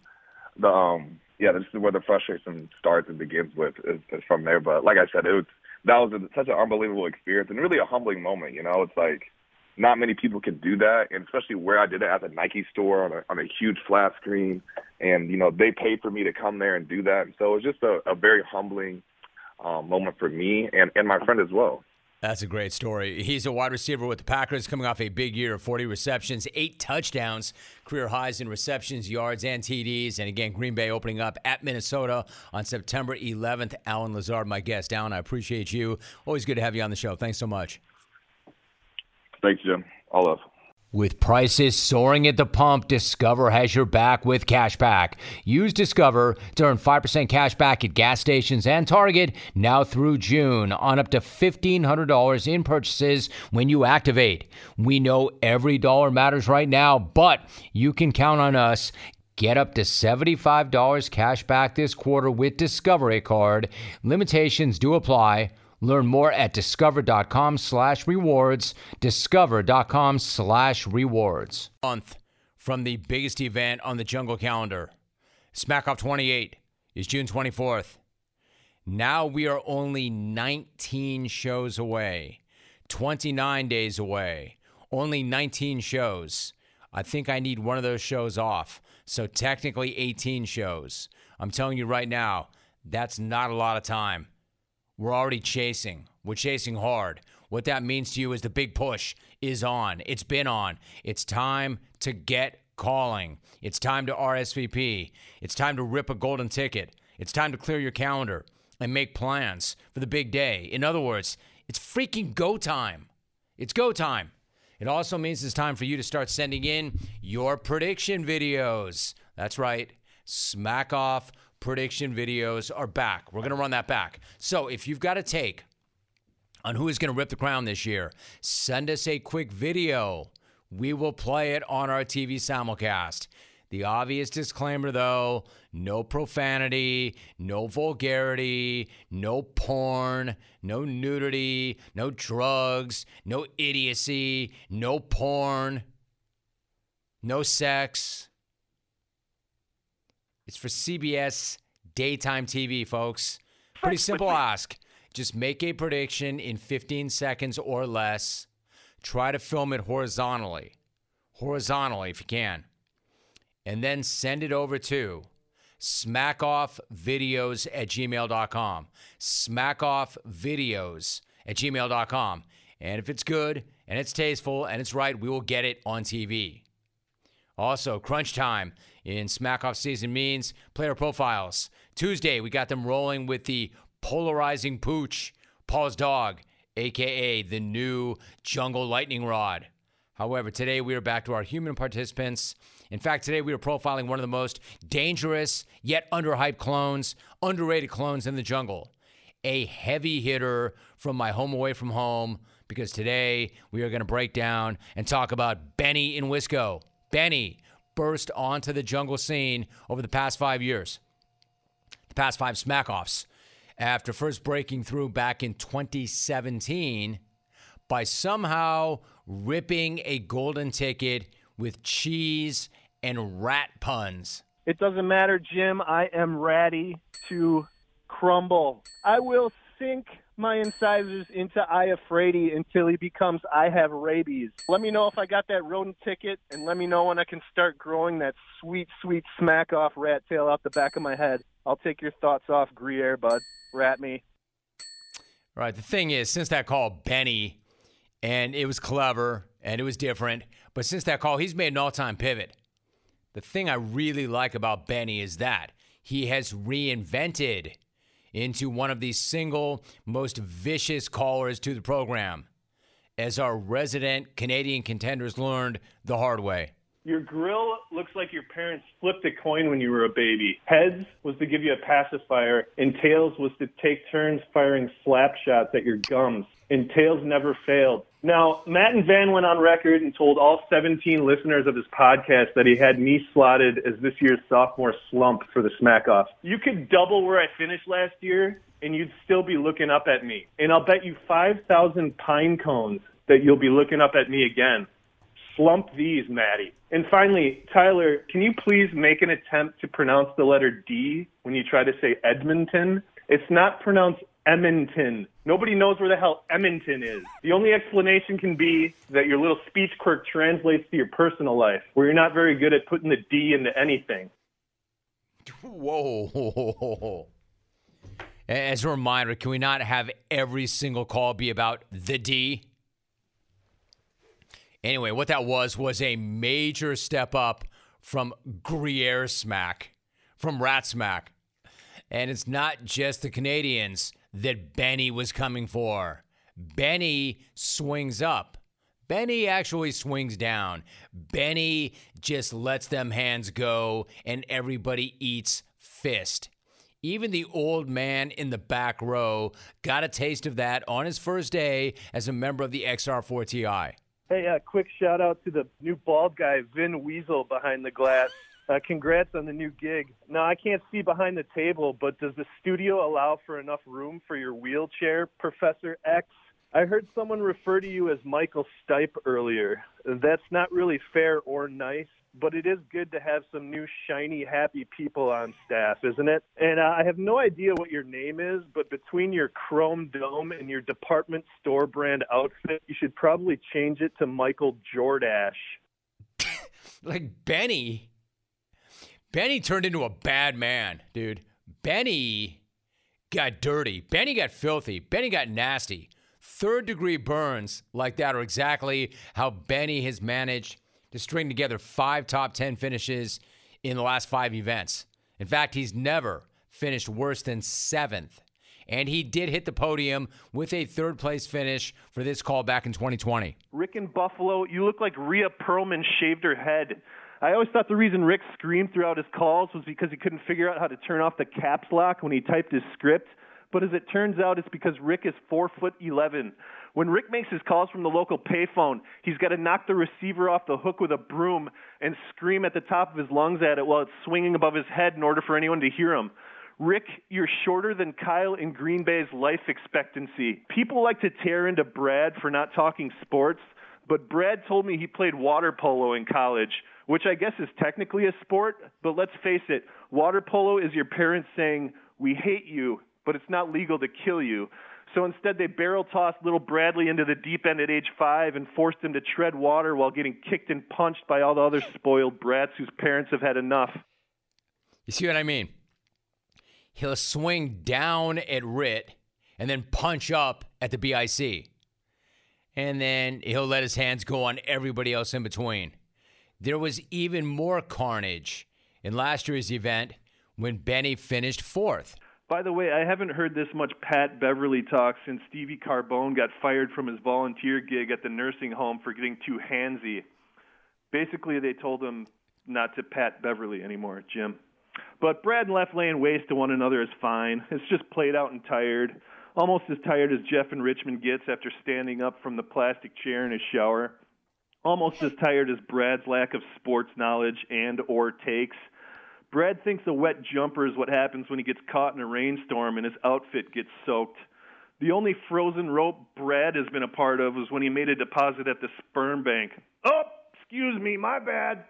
Speaker 5: the um yeah, this is where the frustration starts and begins with is, is from there. But like I said, it was that was a, such an unbelievable experience and really a humbling moment. You know, it's like not many people can do that, and especially where I did it at the Nike store on a, on a huge flat screen, and you know they paid for me to come there and do that. And so it was just a, a very humbling um, moment for me and and my friend as well.
Speaker 2: That's a great story. He's a wide receiver with the Packers coming off a big year of 40 receptions, eight touchdowns, career highs in receptions, yards, and TDs. And again, Green Bay opening up at Minnesota on September 11th. Allen Lazard, my guest. Allen, I appreciate you. Always good to have you on the show. Thanks so much.
Speaker 5: Thanks, Jim. All love.
Speaker 2: With prices soaring at the pump, Discover has your back with cashback. Use Discover to earn 5% cash back at gas stations and Target now through June on up to $1,500 in purchases when you activate. We know every dollar matters right now, but you can count on us. Get up to $75 cash back this quarter with Discover card. Limitations do apply. Learn more at discover.com slash rewards. Discover.com slash rewards. Month from the biggest event on the jungle calendar. Smack Off 28 is June 24th. Now we are only 19 shows away, 29 days away, only 19 shows. I think I need one of those shows off. So technically 18 shows. I'm telling you right now, that's not a lot of time. We're already chasing. We're chasing hard. What that means to you is the big push is on. It's been on. It's time to get calling. It's time to RSVP. It's time to rip a golden ticket. It's time to clear your calendar and make plans for the big day. In other words, it's freaking go time. It's go time. It also means it's time for you to start sending in your prediction videos. That's right. Smack off prediction videos are back. We're going to run that back. So if you've got a take on who is going to rip the crown this year, send us a quick video. We will play it on our TV simulcast. The obvious disclaimer, though no profanity, no vulgarity, no porn, no nudity, no drugs, no idiocy, no porn, no sex. It's for CBS daytime TV, folks. Pretty simple ask. Just make a prediction in 15 seconds or less. Try to film it horizontally. Horizontally, if you can. And then send it over to smackoffvideos at gmail.com. Smackoffvideos at gmail.com. And if it's good and it's tasteful and it's right, we will get it on TV. Also, crunch time in Smack Off season means player profiles. Tuesday, we got them rolling with the polarizing pooch, Paul's dog, aka the new jungle lightning rod. However, today we are back to our human participants. In fact, today we are profiling one of the most dangerous yet underhyped clones, underrated clones in the jungle. A heavy hitter from my home away from home, because today we are going to break down and talk about Benny in Wisco. Benny burst onto the jungle scene over the past five years, the past five smack offs, after first breaking through back in 2017 by somehow ripping a golden ticket with cheese and rat puns.
Speaker 10: It doesn't matter, Jim. I am ready to crumble. I will sink my incisors into Iafrady until he becomes I have rabies. Let me know if I got that rodent ticket, and let me know when I can start growing that sweet, sweet smack off rat tail out the back of my head. I'll take your thoughts off Gruyere, bud. Rat me.
Speaker 2: Right. The thing is, since that call, Benny, and it was clever and it was different, but since that call, he's made an all time pivot. The thing I really like about Benny is that he has reinvented into one of the single most vicious callers to the program, as our resident Canadian contenders learned the hard way.
Speaker 10: Your grill looks like your parents flipped a coin when you were a baby. Heads was to give you a pacifier, and tails was to take turns firing slap shots at your gums. And tails never failed. Now, Matt and Van went on record and told all 17 listeners of his podcast that he had me slotted as this year's sophomore slump for the smack off. You could double where I finished last year, and you'd still be looking up at me. And I'll bet you 5,000 pine cones that you'll be looking up at me again. Slump these, Maddie. And finally, Tyler, can you please make an attempt to pronounce the letter D when you try to say Edmonton? It's not pronounced Edmonton. Nobody knows where the hell Edmonton is. The only explanation can be that your little speech quirk translates to your personal life, where you're not very good at putting the D into anything.
Speaker 2: Whoa. As a reminder, can we not have every single call be about the D? Anyway, what that was was a major step up from Gruyere smack, from Rat smack. And it's not just the Canadians that Benny was coming for. Benny swings up. Benny actually swings down. Benny just lets them hands go and everybody eats fist. Even the old man in the back row got a taste of that on his first day as a member of the XR4TI.
Speaker 10: Hey, uh, quick shout out to the new bald guy, Vin Weasel, behind the glass. Uh, congrats on the new gig. Now, I can't see behind the table, but does the studio allow for enough room for your wheelchair, Professor X? I heard someone refer to you as Michael Stipe earlier. That's not really fair or nice, but it is good to have some new, shiny, happy people on staff, isn't it? And uh, I have no idea what your name is, but between your chrome dome and your department store brand outfit, you should probably change it to Michael Jordash.
Speaker 2: like Benny. Benny turned into a bad man, dude. Benny got dirty. Benny got filthy. Benny got nasty. Third degree burns like that are exactly how Benny has managed to string together five top 10 finishes in the last five events. In fact, he's never finished worse than seventh. And he did hit the podium with a third place finish for this call back in 2020.
Speaker 10: Rick in Buffalo, you look like Rhea Perlman shaved her head. I always thought the reason Rick screamed throughout his calls was because he couldn't figure out how to turn off the caps lock when he typed his script. But as it turns out, it's because Rick is four foot eleven. When Rick makes his calls from the local payphone, he's got to knock the receiver off the hook with a broom and scream at the top of his lungs at it while it's swinging above his head in order for anyone to hear him. Rick, you're shorter than Kyle in Green Bay's life expectancy. People like to tear into Brad for not talking sports, but Brad told me he played water polo in college, which I guess is technically a sport, but let's face it, water polo is your parents saying, We hate you, but it's not legal to kill you. So instead, they barrel tossed little Bradley into the deep end at age five and forced him to tread water while getting kicked and punched by all the other spoiled brats whose parents have had enough.
Speaker 2: You see what I mean? He'll swing down at Rit and then punch up at the BIC. And then he'll let his hands go on everybody else in between. There was even more carnage in last year's event when Benny finished fourth.
Speaker 10: By the way, I haven't heard this much Pat Beverley talk since Stevie Carbone got fired from his volunteer gig at the nursing home for getting too handsy. Basically, they told him not to pat Beverly anymore, Jim. But Brad and Left laying waste to one another is fine. It's just played out and tired. Almost as tired as Jeff and Richmond gets after standing up from the plastic chair in his shower. Almost as tired as Brad's lack of sports knowledge and or takes. Brad thinks a wet jumper is what happens when he gets caught in a rainstorm and his outfit gets soaked. The only frozen rope Brad has been a part of was when he made a deposit at the sperm bank. Oh, excuse me, my bad.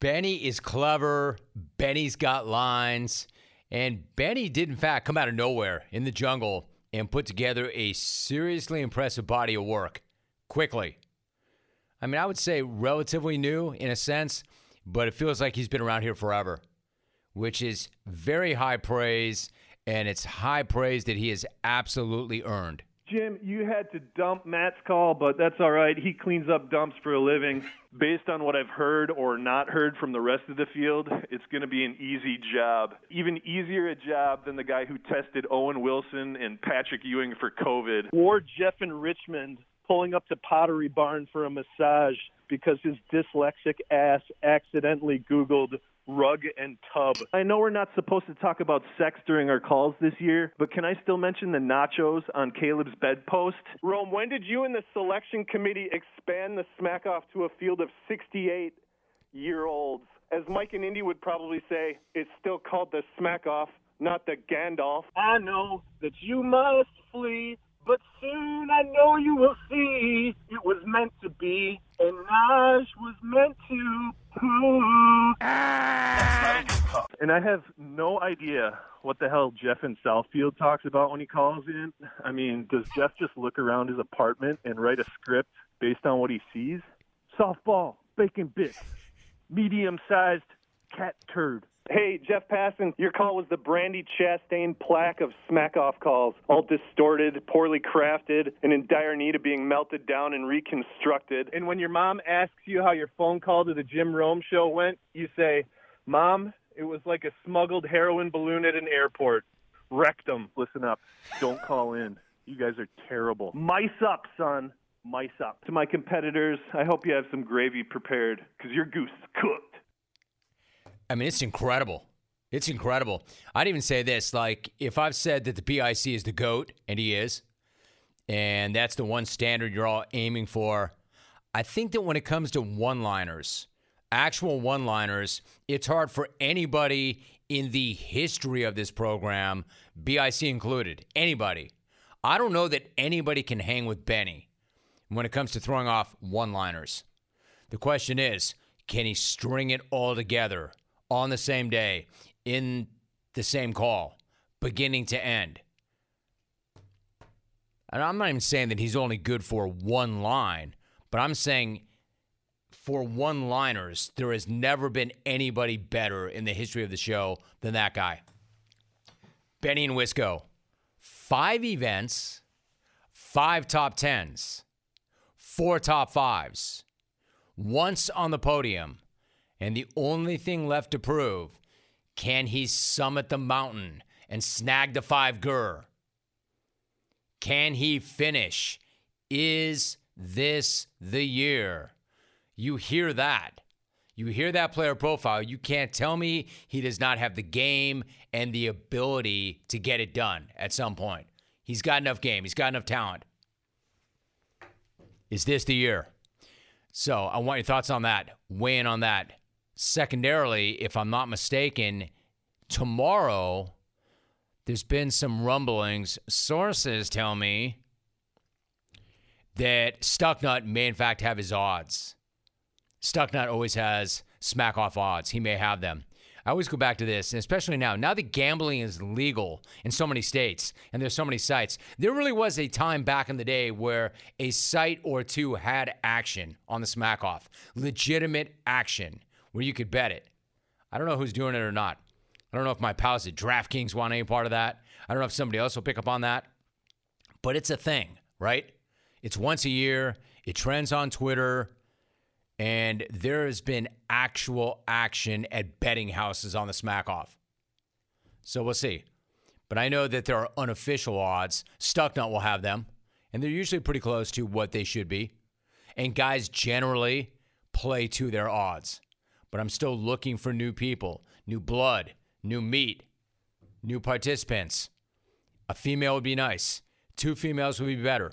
Speaker 2: Benny is clever. Benny's got lines. And Benny did, in fact, come out of nowhere in the jungle and put together a seriously impressive body of work quickly. I mean, I would say relatively new in a sense but it feels like he's been around here forever, which is very high praise, and it's high praise that he has absolutely earned.
Speaker 10: Jim, you had to dump Matt's call, but that's all right. He cleans up dumps for a living. Based on what I've heard or not heard from the rest of the field, it's going to be an easy job. Even easier a job than the guy who tested Owen Wilson and Patrick Ewing for COVID. Or Jeff in Richmond pulling up to Pottery Barn for a massage because his dyslexic ass accidentally Googled rug and tub. I know we're not supposed to talk about sex during our calls this year, but can I still mention the nachos on Caleb's bedpost? Rome, when did you and the selection committee expand the smack off to a field of 68 year olds? As Mike and Indy would probably say, it's still called the smack off, not the Gandalf. I know that you must flee but soon I know you will see it was meant to be, and Naj was meant to. And I have no idea what the hell Jeff in Southfield talks about when he calls in. I mean, does Jeff just look around his apartment and write a script based on what he sees? Softball, bacon bits, medium sized cat turd. Hey, Jeff Passan, your call was the Brandi Chastain plaque of smack off calls, all distorted, poorly crafted, and in dire need of being melted down and reconstructed. And when your mom asks you how your phone call to the Jim Rome show went, you say, Mom, it was like a smuggled heroin balloon at an airport. Rectum. Listen up. Don't call in. You guys are terrible. Mice up, son. Mice up. To my competitors, I hope you have some gravy prepared because your goose is cooked.
Speaker 2: I mean, it's incredible. It's incredible. I'd even say this like, if I've said that the PIC is the GOAT, and he is, and that's the one standard you're all aiming for, I think that when it comes to one liners, actual one liners, it's hard for anybody in the history of this program, BIC included, anybody. I don't know that anybody can hang with Benny when it comes to throwing off one liners. The question is, can he string it all together on the same day in the same call, beginning to end. And I'm not even saying that he's only good for one line, but I'm saying for one liners, there has never been anybody better in the history of the show than that guy. Benny and Wisco. Five events, five top tens, four top fives, once on the podium and the only thing left to prove can he summit the mountain and snag the five gur? Can he finish? Is this the year? You hear that. You hear that player profile. You can't tell me he does not have the game and the ability to get it done at some point. He's got enough game, he's got enough talent. Is this the year? So I want your thoughts on that. Weigh in on that. Secondarily, if I'm not mistaken, tomorrow there's been some rumblings. Sources tell me that Stucknut may, in fact, have his odds. Stucknut always has smack off odds. He may have them. I always go back to this, and especially now. Now that gambling is legal in so many states and there's so many sites, there really was a time back in the day where a site or two had action on the smack off, legitimate action where you could bet it. I don't know who's doing it or not. I don't know if my pals at DraftKings want any part of that. I don't know if somebody else will pick up on that. But it's a thing, right? It's once a year. It trends on Twitter. And there has been actual action at betting houses on the smack off. So we'll see. But I know that there are unofficial odds. Stucknut will have them. And they're usually pretty close to what they should be. And guys generally play to their odds but I'm still looking for new people, new blood, new meat, new participants. A female would be nice. Two females would be better.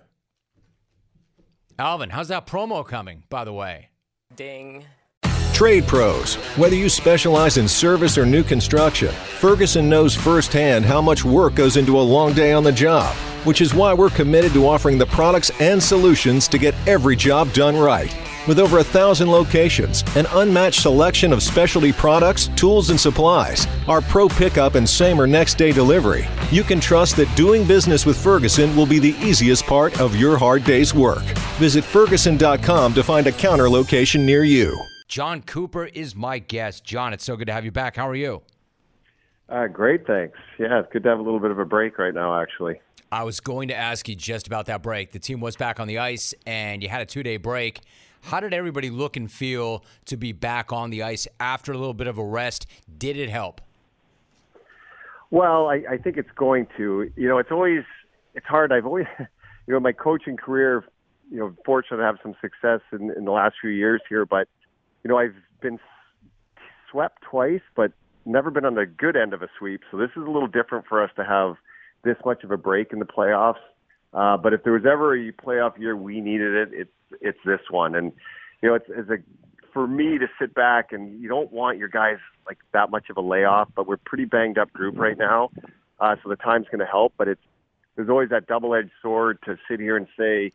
Speaker 2: Alvin, how's that promo coming, by the way?
Speaker 11: Ding.
Speaker 12: Trade pros. Whether you specialize in service or new construction, Ferguson knows firsthand how much work goes into a long day on the job, which is why we're committed to offering the products and solutions to get every job done right. With over a thousand locations, an unmatched selection of specialty products, tools, and supplies, our pro pickup and same or next day delivery, you can trust that doing business with Ferguson will be the easiest part of your hard day's work. Visit Ferguson.com to find a counter location near you.
Speaker 2: Jon Cooper is my guest. Jon, it's so good to have you back. How are you?
Speaker 13: Uh, great, thanks. Yeah, it's good to have a little bit of a break right now, actually.
Speaker 2: I was going to ask you just about that break. The team was back on the ice, and you had a two day break. How did everybody look and feel to be back on the ice after a little bit of a rest? Did it help?
Speaker 13: Well, I, I think it's going to. You know, it's always it's hard. I've always, you know, my coaching career, you know, fortunate to have some success in, in the last few years here, but you know, I've been swept twice, but never been on the good end of a sweep. So this is a little different for us to have this much of a break in the playoffs. Uh, but if there was ever a playoff year we needed it, it's it's this one. And you know, it's, it's a for me to sit back and you don't want your guys like that much of a layoff, but we're pretty banged up group right now, uh, so the time's going to help. But it's there's always that double-edged sword to sit here and say,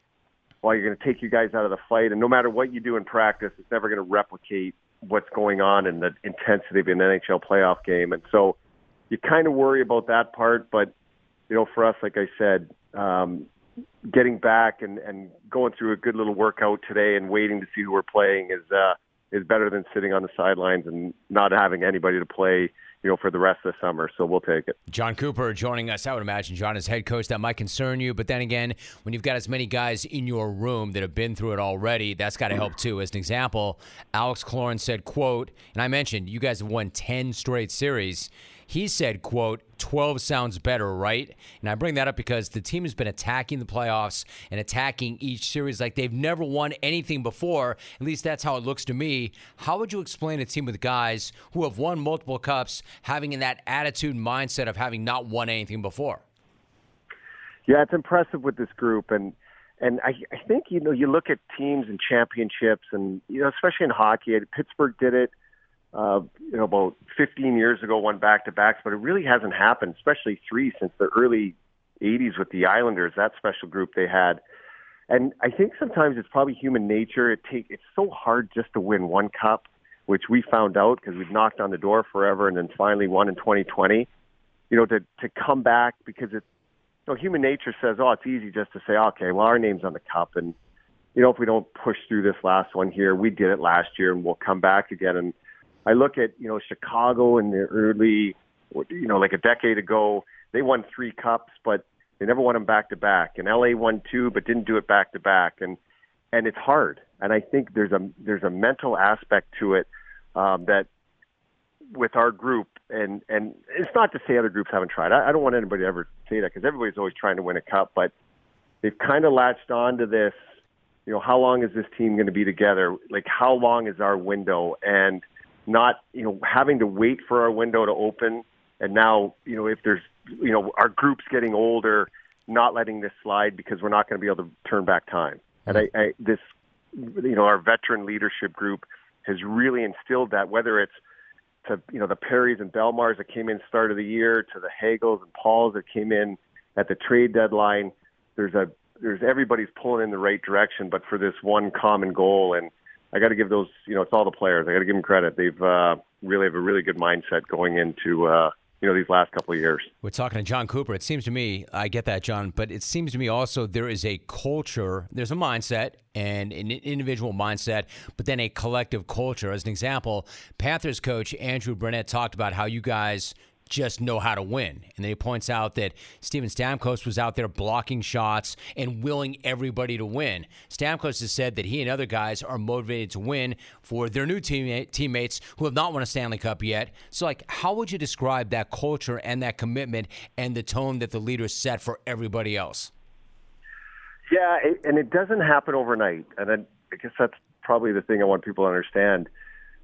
Speaker 13: well, you're going to take you guys out of the fight, and no matter what you do in practice, it's never going to replicate what's going on in the intensity of an NHL playoff game. And so you kind of worry about that part, but you know, for us, like I said, um, getting back and, and going through a good little workout today and waiting to see who we're playing is uh, is better than sitting on the sidelines and not having anybody to play you know, for the rest of the summer. So we'll take it.
Speaker 2: Jon Cooper joining us. I would imagine, Jon is head coach, that might concern you. But then again, when you've got as many guys in your room that have been through it already, that's got to help too. As an example, Alex Killorn said, quote, and I mentioned you guys have won 10 straight series. He said, quote, 12 sounds better, right? And I bring that up because the team has been attacking the playoffs and attacking each series like they've never won anything before. At least that's how it looks to me. How would you explain a team with guys who have won multiple cups having in that attitude mindset of having not won anything before?
Speaker 13: Yeah, it's impressive with this group and and I, I think you know you look at teams and championships and you know especially in hockey Pittsburgh did it uh, you know, about 15 years ago, won back to backs, but it really hasn't happened, especially three since the early 80s with the Islanders, that special group they had. And I think sometimes it's probably human nature. It take it's so hard just to win one cup, which we found out because we've knocked on the door forever, and then finally won in 2020. You know, to to come back because it's you know human nature says, oh, it's easy just to say, okay, well our name's on the cup, and you know if we don't push through this last one here, we did it last year, and we'll come back again. And I look at you know Chicago in the early, you know, like a decade ago, they won three cups, but they never won them back to back. And LA won two, but didn't do it back to back. And and it's hard. And I think there's a there's a mental aspect to it um, that with our group, and and it's not to say other groups haven't tried. I, I don't want anybody to ever say that because everybody's always trying to win a cup, but they've kind of latched on to this. You know, how long is this team going to be together? Like, how long is our window? And not you know having to wait for our window to open. And now you know if there's you know our group's getting older not letting this slide because we're not going to be able to turn back time. And I, I this you know our veteran leadership group has really instilled that whether it's to you know the Perrys and Bellemares that came in start of the year to the Hagels and Pauls that came in at the trade deadline there's a there's everybody's pulling in the right direction but for this one common goal. And I got to give those, you know, it's all the players. I got to give them credit. They've uh, really have a really good mindset going into, uh, you know, these last couple of years.
Speaker 2: We're talking to Jon Cooper. It seems to me, I get that, Jon, but it seems to me also there is a culture, there's a mindset and an individual mindset, but then a collective culture. As an example, Panthers coach Andrew Brunette talked about how you guys just know how to win. And then he points out that Steven Stamkos was out there blocking shots and willing everybody to win. Stamkos has said that he and other guys are motivated to win for their new teammate, teammates who have not won a Stanley Cup yet. So, like, how would you describe that culture and that commitment and the tone that the leaders set for everybody else?
Speaker 13: Yeah, and it doesn't happen overnight. And I guess that's probably the thing I want people to understand.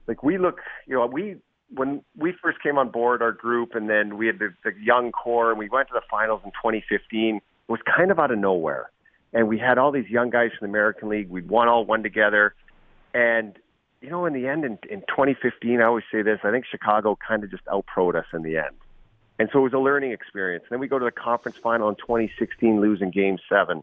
Speaker 13: Like, we look, you know, we when we first came on board our group, and then we had the, the young core, and we went to the finals in 2015. It was kind of out of nowhere, and we had all these young guys from the American League. We'd won all one together, and you know, in the end, in, in 2015, I always say this: I think Chicago kind of just outproed us in the end, and so it was a learning experience. And then we go to the conference final in 2016, losing Game Seven.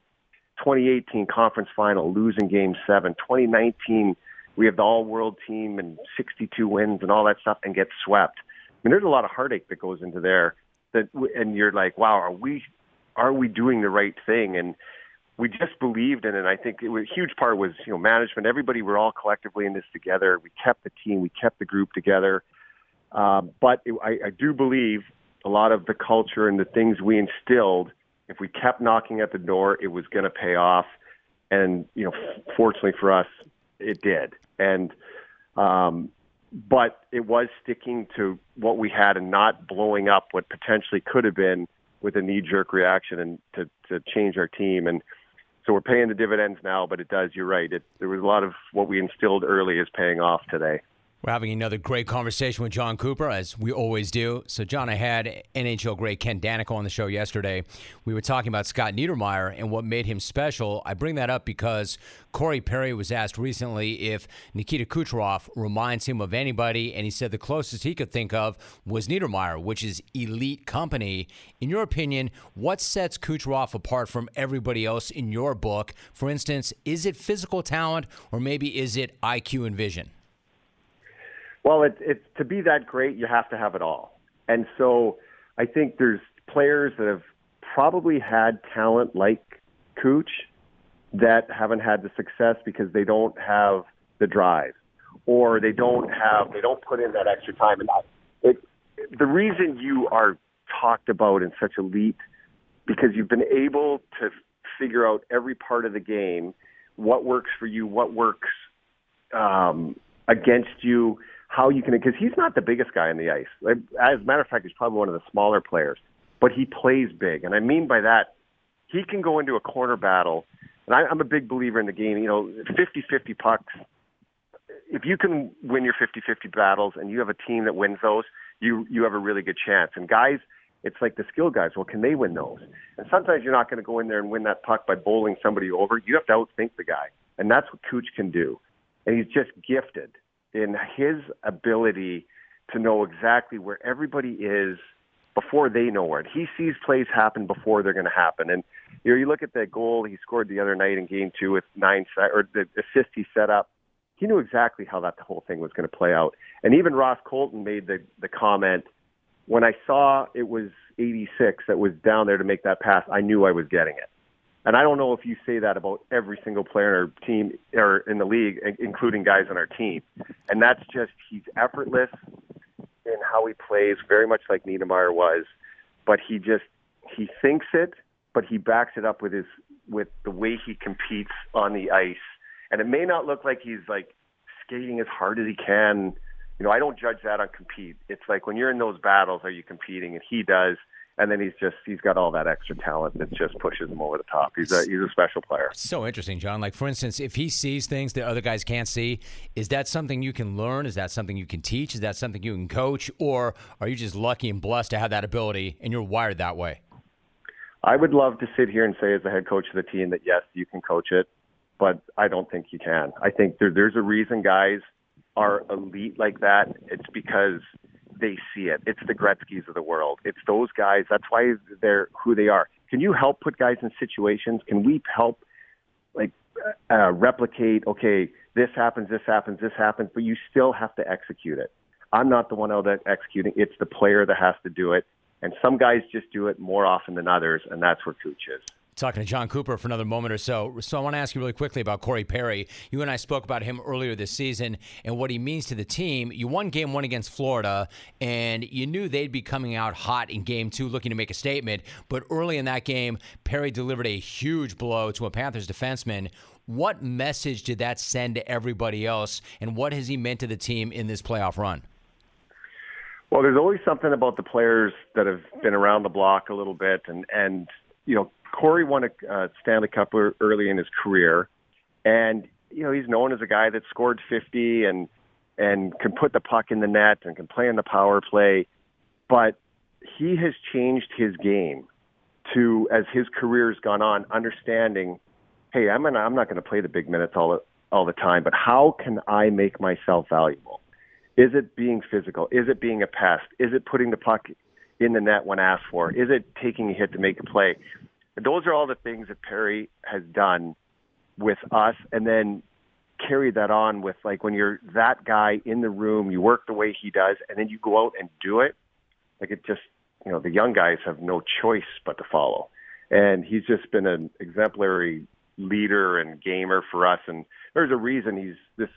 Speaker 13: 2018 conference final, losing Game Seven. 2019 we have the all world team and 62 wins and all that stuff and get swept. I mean, there's a lot of heartache that goes into there that, and you're like, wow, are we, are we doing the right thing? And we just believed in it. I think it was, a huge part was, you know, management. Everybody, we're all collectively in this together. We kept the team, we kept the group together. Um, but it, I, I do believe a lot of the culture and the things we instilled, if we kept knocking at the door, it was going to pay off. And, you know, fortunately for us, it did and um, but it was sticking to what we had and not blowing up what potentially could have been with a knee-jerk reaction and to to change our team. And so we're paying the dividends now but it does you're right it there was a lot of what we instilled early is paying off today
Speaker 2: we're having another great conversation with Jon Cooper, as we always do. So, Jon, I had NHL great Ken Daneyko on the show yesterday. We were talking about Scott Niedermayer and what made him special. I bring that up because Corey Perry was asked recently if Nikita Kucherov reminds him of anybody, and he said the closest he could think of was Niedermayer, which is elite company. In your opinion, what sets Kucherov apart from everybody else in your book? For instance, is it physical talent, or maybe is it IQ and vision?
Speaker 13: Well, it's to be that great, you have to have it all. And so I think there's players that have probably had talent like Cooch that haven't had the success because they don't have the drive or they don't have they don't put in that extra time and it the reason you are talked about in such elite because you've been able to figure out every part of the game, what works for you, what works um, against you, how you can. Because he's not the biggest guy on the ice. As a matter of fact, he's probably one of the smaller players, but he plays big, and I mean by that, he can go into a corner battle. And I, I'm a big believer in the game. You know, 50-50 pucks. If you can win your 50-50 battles, and you have a team that wins those, you you have a really good chance. And guys it's like the skill guys. Well, can they win those? And sometimes you're not going to go in there and win that puck by bowling somebody over. You have to outthink the guy, and that's what Cooch can do. And he's just gifted in his ability to know exactly where everybody is before they know where. He sees plays happen before they're going to happen. And you know, you look at that goal he scored the other night in Game Two with nine or the assist he set up. He knew exactly how that whole thing was going to play out. And even Ross Colton made the the comment when I saw it was 86 that was down there to make that pass, I knew I was getting it. And I don't know if you say that about every single player in our team or in the league, including guys on our team. And that's just he's effortless in how he plays, very much like Niedermayer was. But he just he thinks it, but he backs it up with his with the way he competes on the ice. And it may not look like he's like skating as hard as he can you know, I don't judge that on compete. It's like when you're in those battles, are you competing? And he does. And then he's just he's got all that extra talent that just pushes him over the top. He's a he's a special player.
Speaker 2: So interesting, Jon. Like for instance, if he sees things that other guys can't see, is that something you can learn? Is that something you can teach? Is that something you can coach? Or are you just lucky and blessed to have that ability and you're wired that way?
Speaker 13: I would love to sit here and say as the head coach of the team that yes, you can coach it, but I don't think you can. I think there, there's a reason guys are elite like that, it's because they see it. It's the Gretzky's of the world. It's those guys. That's why they're who they are. Can you help put guys in situations? Can we help like uh, replicate? Okay, this happens, this happens, this happens, but you still have to execute it. I'm not the one out there executing. It's the player that has to do it. And some guys just do it more often than others, and that's where Cooch is
Speaker 2: talking to Jon Cooper for another moment or so. So I want to ask you really quickly about Corey Perry. You and I spoke about him earlier this season and what he means to the team. You won game one against Florida, and you knew they'd be coming out hot in game two, looking to make a statement. But early in that game, Perry delivered a huge blow to a Panthers defenseman. What message did that send to everybody else, and what has he meant to the team in this playoff run?
Speaker 13: Well, there's always something about the players that have been around the block a little bit, and and you know Corey won a uh, Stanley Cup early in his career, and you know he's known as a guy that scored 50 and and can put the puck in the net and can play in the power play, but he has changed his game to as his career's gone on, understanding, hey, I'm gonna, I'm not going to play the big minutes all all the time, but how can I make myself valuable? Is it being physical? Is it being a pest? Is it putting the puck in the net when asked for? Is it taking a hit to make a play? Those are all the things that Perry has done with us, and then carry that on with like when you're that guy in the room, you work the way he does, and then you go out and do it. Like it just, you know, the young guys have no choice but to follow. And he's just been an exemplary leader and gamer for us. And there's a reason he's this,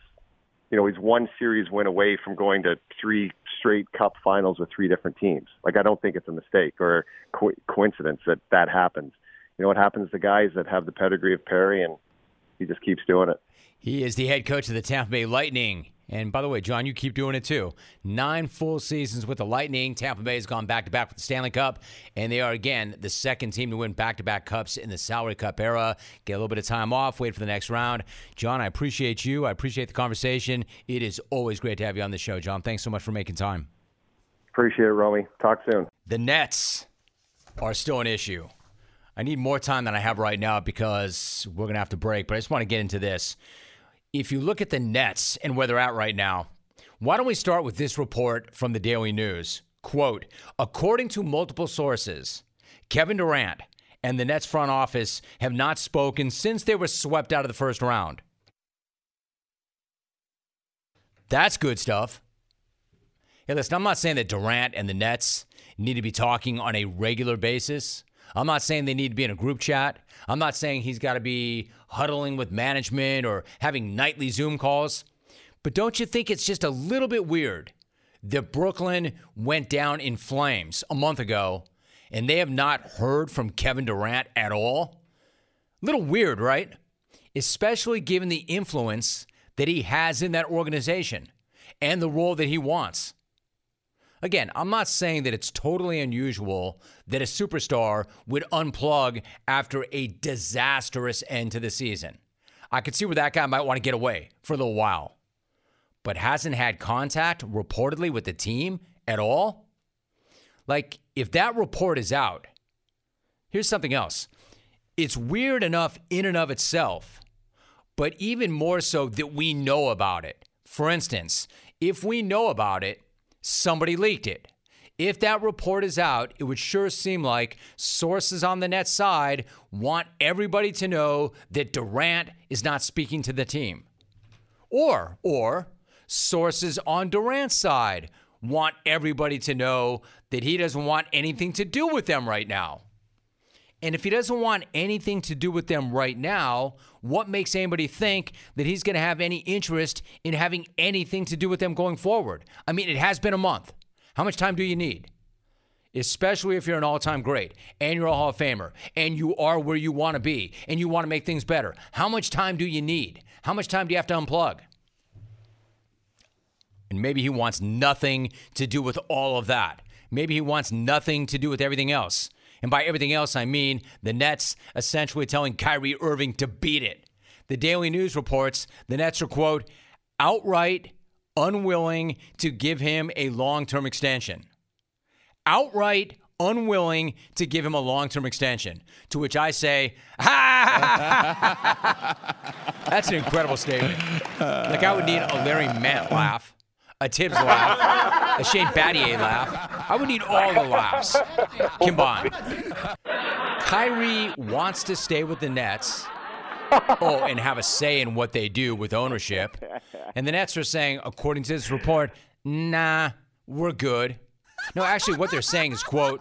Speaker 13: you know, he's one series win away from going to three straight cup finals with three different teams. Like I don't think it's a mistake or co- coincidence that that happens you know what happens to guys that have the pedigree of Perry, and he just keeps doing it.
Speaker 2: He is the head coach of the Tampa Bay Lightning. And by the way, Jon, you keep doing it too. Nine full seasons with the Lightning. Tampa Bay has gone back to back with the Stanley Cup, and they are again the second team to win back to back cups in the salary cup era. Get a little bit of time off, wait for the next round. Jon, I appreciate you. I appreciate the conversation. It is always great to have you on the show, Jon. Thanks so much for making time.
Speaker 13: Appreciate it, Romy. Talk soon.
Speaker 2: The Nets are still an issue. I need more time than I have right now because we're going to have to break, but I just want to get into this. If you look at the Nets and where they're at right now, why don't we start with this report from the Daily News? Quote According to multiple sources, Kevin Durant and the Nets front office have not spoken since they were swept out of the first round. That's good stuff. Hey, listen, I'm not saying that Durant and the Nets need to be talking on a regular basis. I'm not saying they need to be in a group chat. I'm not saying he's got to be huddling with management or having nightly Zoom calls. But don't you think it's just a little bit weird that Brooklyn went down in flames a month ago and they have not heard from Kevin Durant at all? A Little weird, right? Especially given the influence that he has in that organization and the role that he wants. Again, I'm not saying that it's totally unusual that a superstar would unplug after a disastrous end to the season. I could see where that guy might want to get away for a little while, but hasn't had contact reportedly with the team at all. Like, if that report is out, here's something else. It's weird enough in and of itself, but even more so that we know about it. For instance, if we know about it, somebody leaked it. If that report is out, it would sure seem like sources on the net side want everybody to know that Durant is not speaking to the team. Or, or sources on Durant's side want everybody to know that he doesn't want anything to do with them right now. And if he doesn't want anything to do with them right now, what makes anybody think that he's going to have any interest in having anything to do with them going forward? I mean, it has been a month. How much time do you need? Especially if you're an all time great and you're a Hall of Famer and you are where you want to be and you want to make things better. How much time do you need? How much time do you have to unplug? And maybe he wants nothing to do with all of that. Maybe he wants nothing to do with everything else. And by everything else, I mean the Nets essentially telling Kyrie Irving to beat it. The Daily News reports the Nets are, quote, outright unwilling to give him a long term extension. Outright unwilling to give him a long term extension. To which I say, ha! That's an incredible statement. Like, I would need a Larry Matt laugh a Thibs laugh, a Shane Battier laugh. I would need all the laughs combined. Kyrie wants to stay with the Nets. Oh, and have a say in what they do with ownership. And the Nets are saying, according to this report, nah, we're good. No, actually, what they're saying is, quote,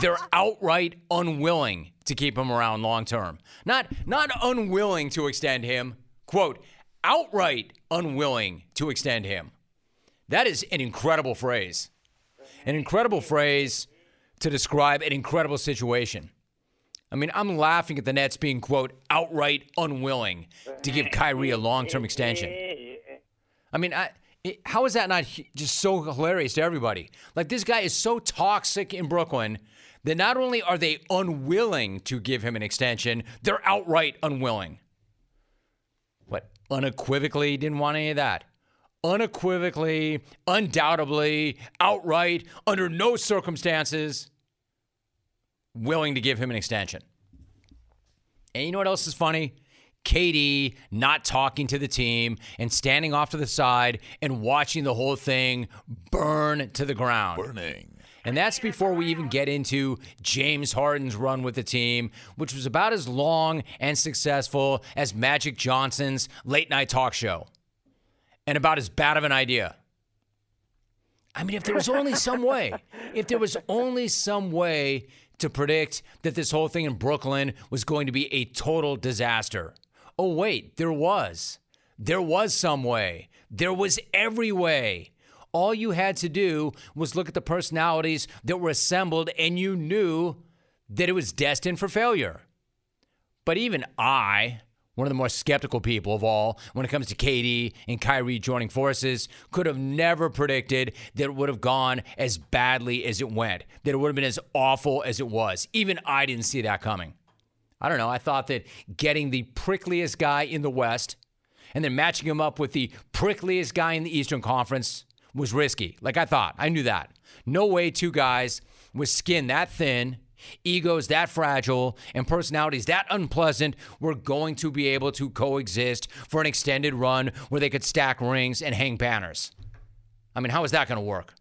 Speaker 2: they're outright unwilling to keep him around long term. Not, not unwilling to extend him, quote, outright unwilling to extend him. That is an incredible phrase. An incredible phrase to describe an incredible situation. I mean, I'm laughing at the Nets being, quote, outright unwilling to give Kyrie a long term extension. I mean, I, it, how is that not just so hilarious to everybody? Like, this guy is so toxic in Brooklyn that not only are they unwilling to give him an extension, they're outright unwilling. What, unequivocally didn't want any of that? Unequivocally, undoubtedly, outright, under no circumstances, willing to give him an extension. And you know what else is funny? KD not talking to the team and standing off to the side and watching the whole thing burn to the ground.
Speaker 1: Burning.
Speaker 2: And that's before we even get into James Harden's run with the team, which was about as long and successful as Magic Johnson's late night talk show and about as bad of an idea. I mean, if there was only some way, if there was only some way to predict that this whole thing in Brooklyn was going to be a total disaster. Oh, wait, there was. There was some way. There was every way. All you had to do was look at the personalities that were assembled, and you knew that it was destined for failure. But even I, one of the more skeptical people of all when it comes to KD and Kyrie joining forces, could have never predicted that it would have gone as badly as it went, that it would have been as awful as it was. Even I didn't see that coming. I don't know. I thought that getting the prickliest guy in the West and then matching him up with the prickliest guy in the Eastern Conference was risky. Like I thought. I knew that. No way two guys with skin that thin egos that fragile and personalities that unpleasant were going to be able to coexist for an extended run where they could stack rings and hang banners. I mean, how is that going to work?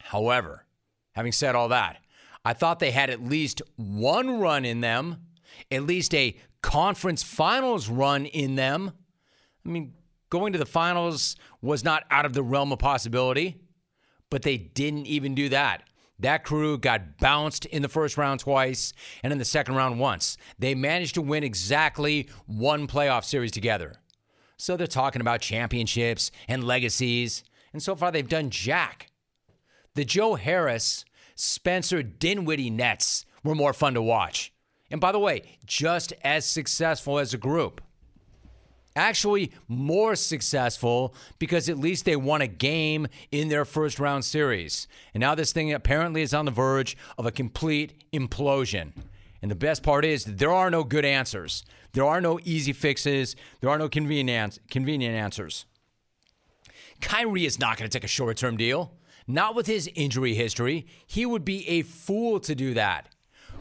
Speaker 2: However, having said all that, I thought they had at least one run in them, at least a conference finals run in them. I mean, going to the finals was not out of the realm of possibility, but they didn't even do that. That crew got bounced in the first round twice and in the second round once. They managed to win exactly one playoff series together. So they're talking about championships and legacies. And so far, they've done jack. The Joe Harris, Spencer Dinwiddie Nets were more fun to watch. And by the way, just as successful as a group. Actually, more successful because at least they won a game in their first round series. And now this thing apparently is on the verge of a complete implosion. And the best part is there are no good answers. There are no easy fixes. There are no convenient, convenient answers. Kyrie is not going to take a short term deal. Not with his injury history. He would be a fool to do that.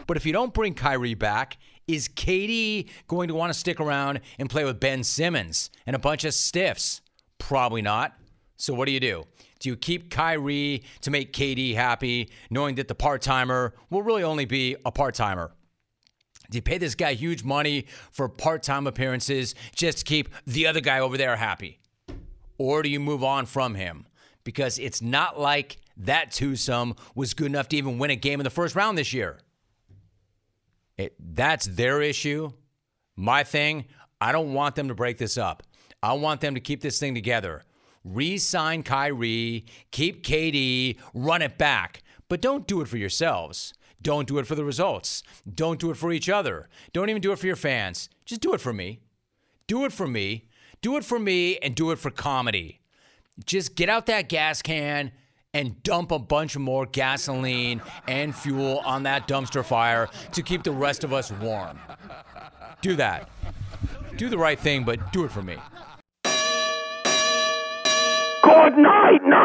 Speaker 2: But if you don't bring Kyrie back, is KD going to want to stick around and play with Ben Simmons and a bunch of stiffs? Probably not. So what do you do? Do you keep Kyrie to make KD happy, knowing that the part timer will really only be a part timer? Do you pay this guy huge money for part time appearances just to keep the other guy over there happy? Or do you move on from him? Because it's not like that twosome was good enough to even win a game in the first round this year. It, that's their issue. My thing, I don't want them to break this up. I want them to keep this thing together. Re sign Kyrie, keep KD, run it back. But don't do it for yourselves. Don't do it for the results. Don't do it for each other. Don't even do it for your fans. Just do it for me. Do it for me. Do it for me and do it for comedy. Just get out that gas can and dump a bunch more gasoline and fuel on that dumpster fire to keep the rest of us warm. Do that. Do the right thing, but do it for me.
Speaker 11: Good night, night.